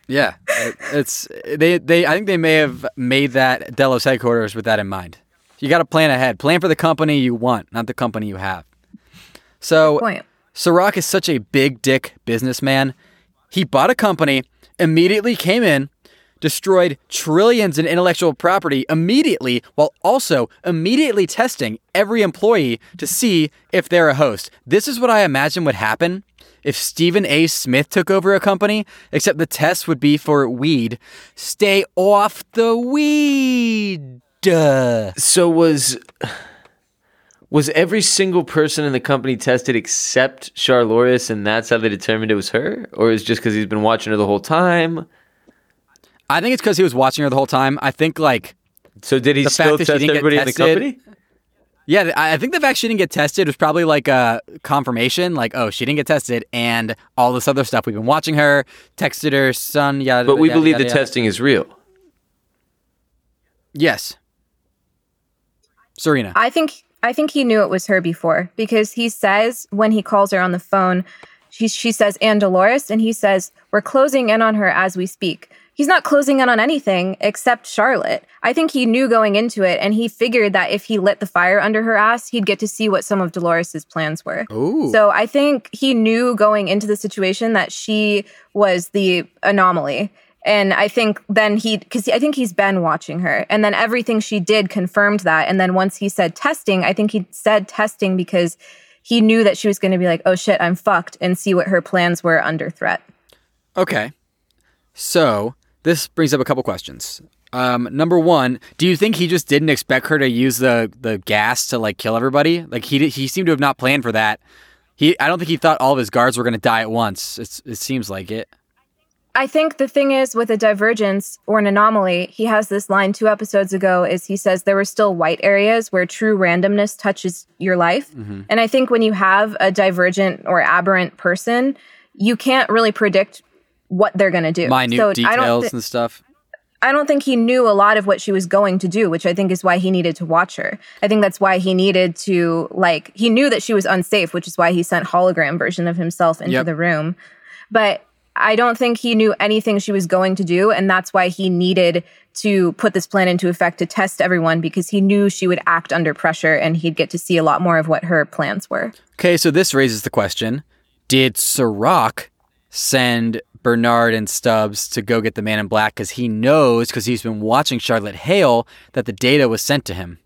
Yeah, it- it's they they I think they may have made that Delos headquarters with that in mind. You got to plan ahead. Plan for the company you want, not the company you have. So. Serac is such a big dick businessman. He bought a company, immediately came in, destroyed trillions in intellectual property immediately, while also immediately testing every employee to see if they're a host. This is what I imagine would happen if Stephen A. Smith took over a company, except the test would be for weed. Stay off the weed. Duh. So was was every single person in the company tested except Charloris, and that's how they determined it was her, or is it just because he's been watching her the whole time? I think it's because he was watching her the whole time. I think like So did he still test everybody in the company? Yeah, I I think the fact she didn't get tested was probably like a confirmation, like, oh, she didn't get tested, and all this other stuff. We've been watching her, texted her son, yada. But we yada, believe yada, the yada. testing is real. Yes. Serena. I think I think he knew it was her before because he says when he calls her on the phone, she she says and Dolores, and he says we're closing in on her as we speak. he's not closing in on anything except Charlotte. I think he knew going into it, and he figured that if he lit the fire under her ass, he'd get to see what some of Dolores's plans were. Ooh. So I think he knew going into the situation that she was the anomaly. And I think then he, because I think he's been watching her. And then everything she did confirmed that. And then once he said testing, I think he said testing because he knew that she was going to be like, oh shit, I'm fucked, and see what her plans were under threat. Okay. So this brings up a couple questions. Um, number one, do you think he just didn't expect her to use the the gas to like kill everybody? Like he he seemed to have not planned for that. He I don't think he thought all of his guards were going to die at once. It's, it seems like it. I think the thing is with a divergence or an anomaly, he has this line two episodes ago is he says there were still white areas where true randomness touches your life. Mm-hmm. And I think when you have a divergent or aberrant person, you can't really predict what they're going to do. Minute So I don't details thi- and stuff. I don't think he knew a lot of what she was going to do, which I think is why he needed to watch her. I think that's why he needed to like he knew that she was unsafe, which is why he sent hologram version of himself into Yep. the room. But I don't think he knew anything she was going to do, and that's why he needed to put this plan into effect to test everyone because he knew she would act under pressure and he'd get to see a lot more of what her plans were. Okay, so this raises the question: Did Serac send Bernard and Stubbs to go get the Man in Black because he knows because he's been watching Charlotte Hale that the data was sent to him?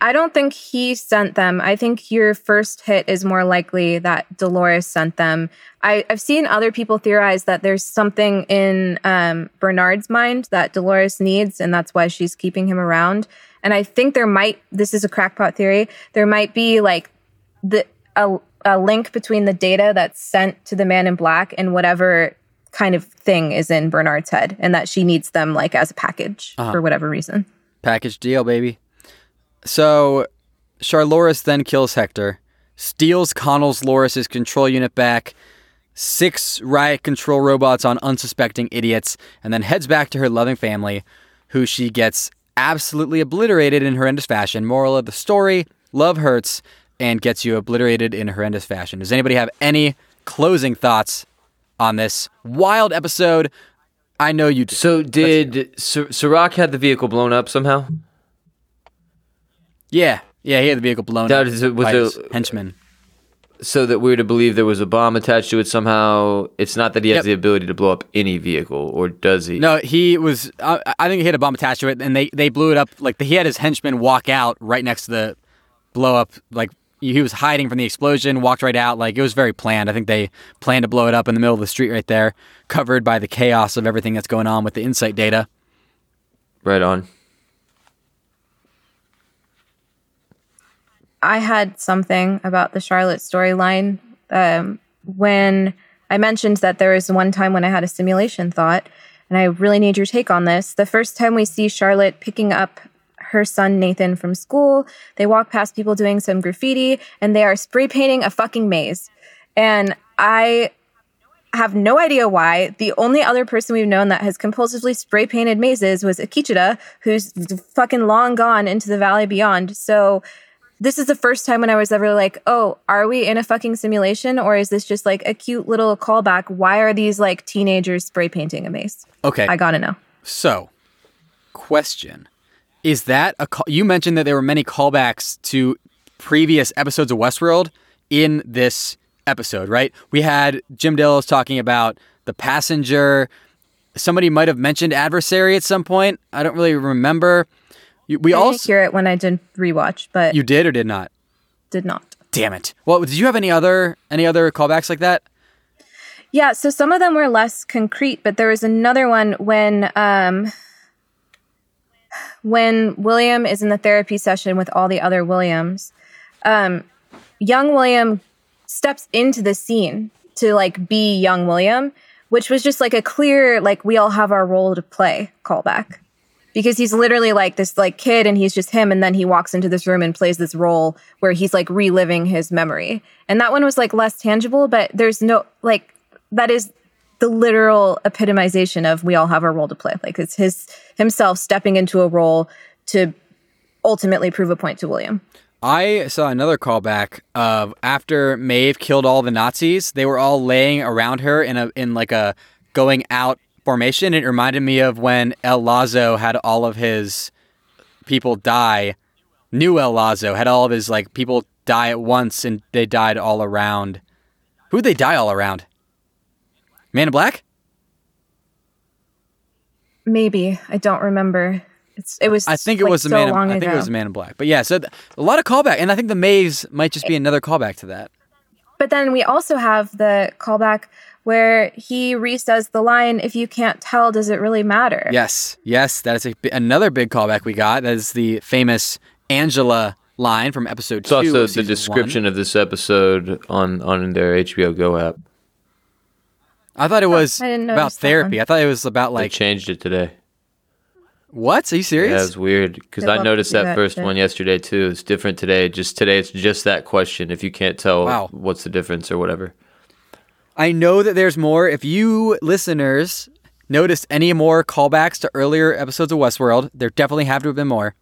I don't think he sent them. I think your first hit is more likely that Dolores sent them. I, I've seen other people theorize that there's something in um, Bernard's mind that Dolores needs, and that's why she's keeping him around. And I think there might, this is a crackpot theory, there might be like the a, a link between the data that's sent to the man in black and whatever kind of thing is in Bernard's head, and that she needs them like as a package for whatever reason. Package deal, baby. So, Charloris then kills Hector, steals Connell's Loris's control unit back, six riot control robots on unsuspecting idiots, and then heads back to her loving family, who she gets absolutely obliterated in horrendous fashion. Moral of the story love hurts and gets you obliterated in horrendous fashion. Does anybody have any closing thoughts on this wild episode? I know you do. So did Sir- Serac had the vehicle blown up somehow? Yeah, yeah, he had the vehicle blown That up is- was by there- his henchmen. So that we're to believe there was a bomb attached to it somehow. It's not that he has Yep. the ability to blow up any vehicle, or does he? No, he was. I I think he had a bomb attached to it, and they they blew it up. Like he had his henchmen walk out right next to the blow up. Like he was hiding from the explosion, walked right out. Like it was very planned. I think they planned to blow it up in the middle of the street right there, covered by the chaos of everything that's going on with the Incite data. Right on. I had something about the Charlotte storyline um, when I mentioned that there was one time when I had a simulation thought, and I really need your take on this. The first time we see Charlotte picking up her son Nathan from school, they walk past people doing some graffiti, and they are spray painting a fucking maze. And I have no idea why. The only other person we've known that has compulsively spray painted mazes was Akecheta, who's fucking long gone into the valley beyond. So this is the first time when I was ever like, oh, are we in a fucking simulation or is this just like a cute little callback? Why are these like teenagers spray painting a maze? Okay, I gotta know. so question: Is that a call? You mentioned that there were many callbacks to previous episodes of Westworld in this episode, right? We had Jim Dills talking about the passenger. Somebody might have mentioned adversary at some point. I don't really remember. You- We I also hear it when I did rewatch, but you did or did not? did not. Damn it. Well, did you have any other any other callbacks like that? Yeah, so some of them were less concrete, but there was another one when um when William is in the therapy session with all the other Williams. Um young William steps into the scene to like be young William, which was just like a clear like we all have our role to play callback. Because he's literally like this like kid and he's just him and then he walks into this room and plays this role where he's like reliving his memory. And that one was like less tangible, but there's no like that is the literal epitomization of we all have our role to play. Like it's his himself stepping into a role to ultimately prove a point to William. I saw another callback of after Maeve killed all the Nazis, they were all laying around her in a in like a going out formation. It reminded me of when El Lazo had all of his people die. New El Lazo had all of his like people die at once, and they died all around. Who'd they die all around? Man in Black. Maybe I don't remember. It's it was. I think it like, was the so man. In, I think ago. it was the Man in Black. But yeah, so th- a lot of callback, and I think the maze might just be another callback to that. But then we also have the callback where he re-says the line, "If you can't tell, does it really matter?" Yes, yes, that is a, another big callback we got. That is the famous Angela line from episode It's two. also of the description one. of this episode on on their HBO Go app. I thought it oh, was I about therapy. I thought it was about like They changed it today. what? Are you Yeah, serious? it's weird because I noticed that that first shit. one yesterday too. It's different today. Just today, it's just that question. If you can't tell, Wow. what's the difference or whatever. I know that there's more. If you listeners noticed any more callbacks to earlier episodes of Westworld, there definitely have to have been more.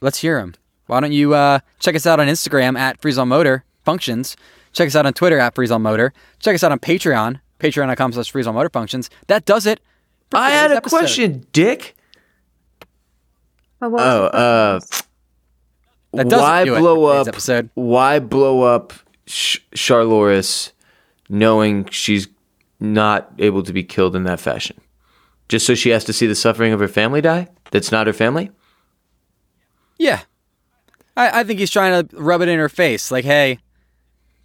Let's hear them. Why don't you uh, check us out on Instagram at Freeze All Motor Functions. Check us out on Twitter at Freeze All Motor. Check us out on Patreon, patreon.com slash Freeze All Motor Functions. That does it. for I had a episode. question, Dick. But Oh, uh, That doesn't why it blow up? episode. Why blow up Sh- Charloris, knowing she's not able to be killed in that fashion? Just so she has to see the suffering of her family die? That's not her family. Yeah. I, I think he's trying to rub it in her face. Like, hey,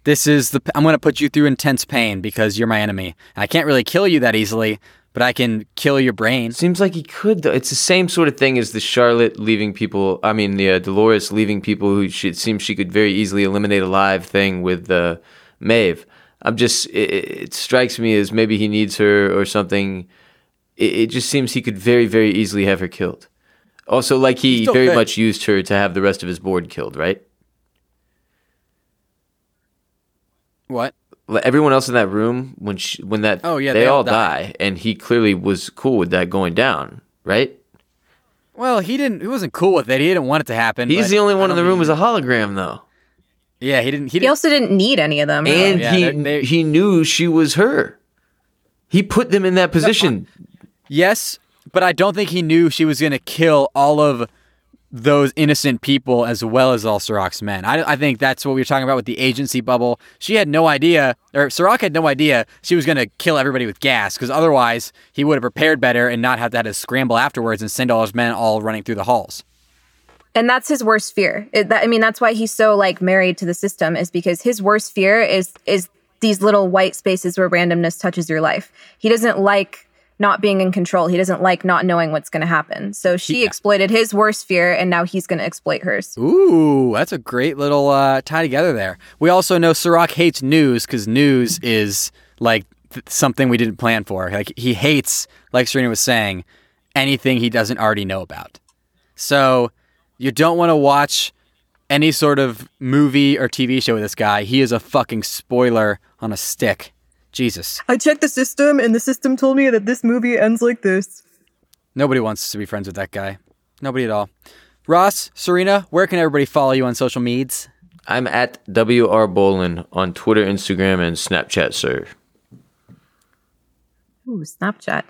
this is the, I'm going to put you through intense pain because you're my enemy. I can't really kill you that easily, but I can kill your brain. Seems like he could though. It's the same sort of thing as the Charlotte leaving people. I mean, the uh, Dolores leaving people who she, it seems she could very easily eliminate alive thing with uh, Maeve. I'm just. It, it strikes me as maybe he needs her or something. It, it just seems he could very very easily have her killed. Also, like he very much used her to have the rest of his board killed, right? What? Like, Everyone else in that room when she, when that Oh, yeah, they, they all all die, and he clearly was cool with that going down, right? Well, he didn't, he wasn't cool with it. He didn't want it to happen. He's the only one in the room who's a hologram, though. Yeah, he didn't, he he didn't. also didn't need any of them. really. and Yeah, he they're- they- he knew she was her. He put them in that position. yes, but I don't think he knew she was going to kill all of those innocent people as well as all Serac's men. I, I think that's what we were talking about with the agency bubble. She had no idea, or Serac had no idea she was going to kill everybody with gas because otherwise he would have prepared better and not have to have to scramble afterwards and send all his men all running through the halls. And that's his worst fear. It, that, I mean, that's why he's so like married to the system is because his worst fear is is these little white spaces where randomness touches your life. He doesn't like not being in control. He doesn't like not knowing what's going to happen. So she Yeah. exploited his worst fear, and now he's going to exploit hers. Ooh, that's a great little uh, tie together there. We also know Serac hates news because news is like th- something we didn't plan for. Like he hates, like Serena was saying, anything he doesn't already know about. So you don't want to watch any sort of movie or TV show with this guy. He is a fucking spoiler on a stick. Jesus. I checked the system, and the system told me that this movie ends like this. Nobody wants to be friends with that guy. Nobody at all. Ross, Serena, where can everybody follow you on social medias? I'm at WR Bolin on Twitter, Instagram, and Snapchat, sir. Ooh, Snapchat.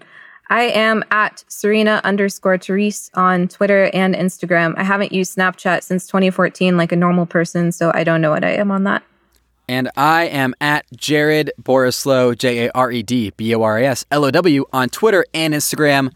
I am at Serena underscore Therese on Twitter and Instagram. I haven't used Snapchat since 2014 like a normal person, so I don't know what I am on that. And I am at Jared Boraslow, J A R E D B O R A S L O W, on Twitter and Instagram.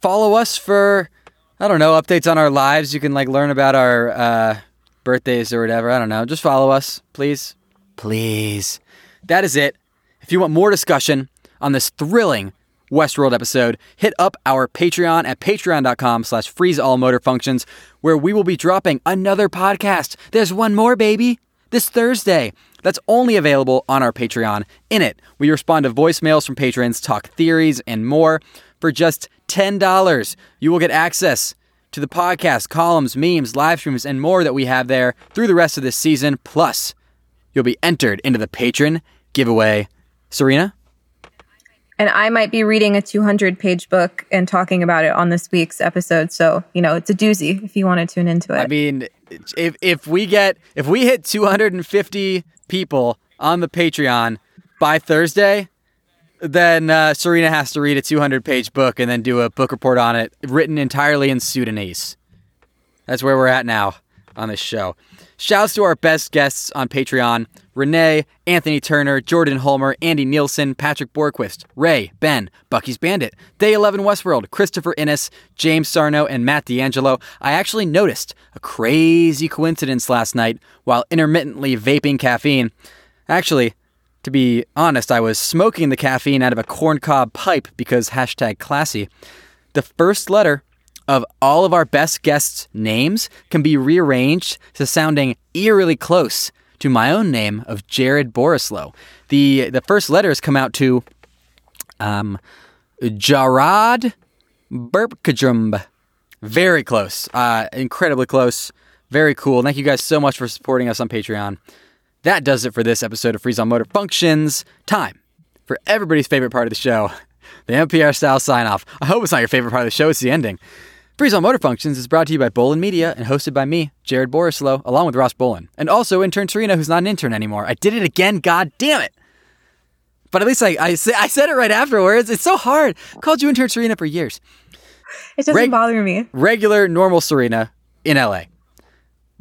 Follow us for, I don't know, updates on our lives. You can like learn about our uh, birthdays or whatever. I don't know. Just follow us, please. Please. That is it. If you want more discussion on this thrilling Westworld episode, hit up our Patreon at patreon.com slash freeze all motor functions, where we will be dropping another podcast. There's one more, baby, this Thursday. That's only available on our Patreon. In it, we respond to voicemails from patrons, talk theories, and more. For just $10, you will get access to the podcast, columns, memes, live streams, and more that we have there through the rest of this season. Plus, you'll be entered into the patron giveaway. Serena? And I might be reading a 200 page book and talking about it on this week's episode. So, you know, it's a doozy if you want to tune into it. I mean, if if we get if we hit 250 people on the Patreon by Thursday, then uh, Serena has to read a 200 page book and then do a book report on it, written entirely in Sudanese. That's where we're at now on this show. Shouts to our best guests on Patreon Renee, Anthony Turner, Jordan Holmer, Andy Nielsen, Patrick Borquist, Ray, Ben, Bucky's Bandit, Day 11 Westworld, Christopher Innes, James Sarno, and Matt D'Angelo. I actually noticed a crazy coincidence last night while intermittently vaping caffeine. Actually, to be honest, I was smoking the caffeine out of a corncob pipe because hashtag classy. The first letter of all of our best guests' names can be rearranged to sounding eerily close to my own name of Jared Boraslow. The the first letters come out to um Jarad Burpkadrum. Very close. Uh incredibly close. Very cool. Thank you guys so much for supporting us on Patreon. That does it for this episode of Freeze All Motor Functions. Time for everybody's favorite part of the show, the NPR style sign off. I hope it's not your favorite part of the show, it's the ending. Freeze All Motor Functions is brought to you by Bolin Media and hosted by me, Jared Boraslow, along with Ross Bolin. And also intern Serena, who's not an intern anymore. I did it again, god damn it. But at least I, I, I said it right afterwards. It's so hard. called you intern Serena for years. It doesn't Reg- bother me. Regular, normal Serena in LA.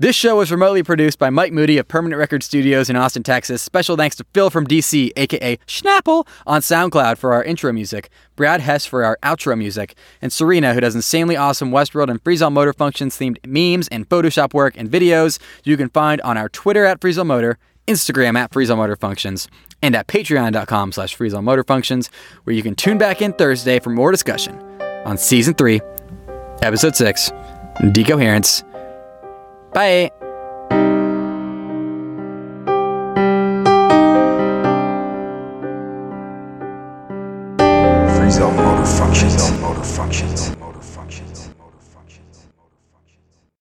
This show was remotely produced by Mike Moody of Permanent Record Studios in Austin, Texas. Special thanks to Phil from DC, aka Schnapple, on SoundCloud for our intro music, Brad Hess for our outro music, and Serena, who does insanely awesome Westworld and Freeze All Motor Functions themed memes and Photoshop work and videos you can find on our Twitter at Freeze All Motor, Instagram at Freeze All Motor Functions, and at patreon.com slash Freeze All Motor Functions, where you can tune back in Thursday for more discussion on Season 3, Episode 6, Decoherence. 拜。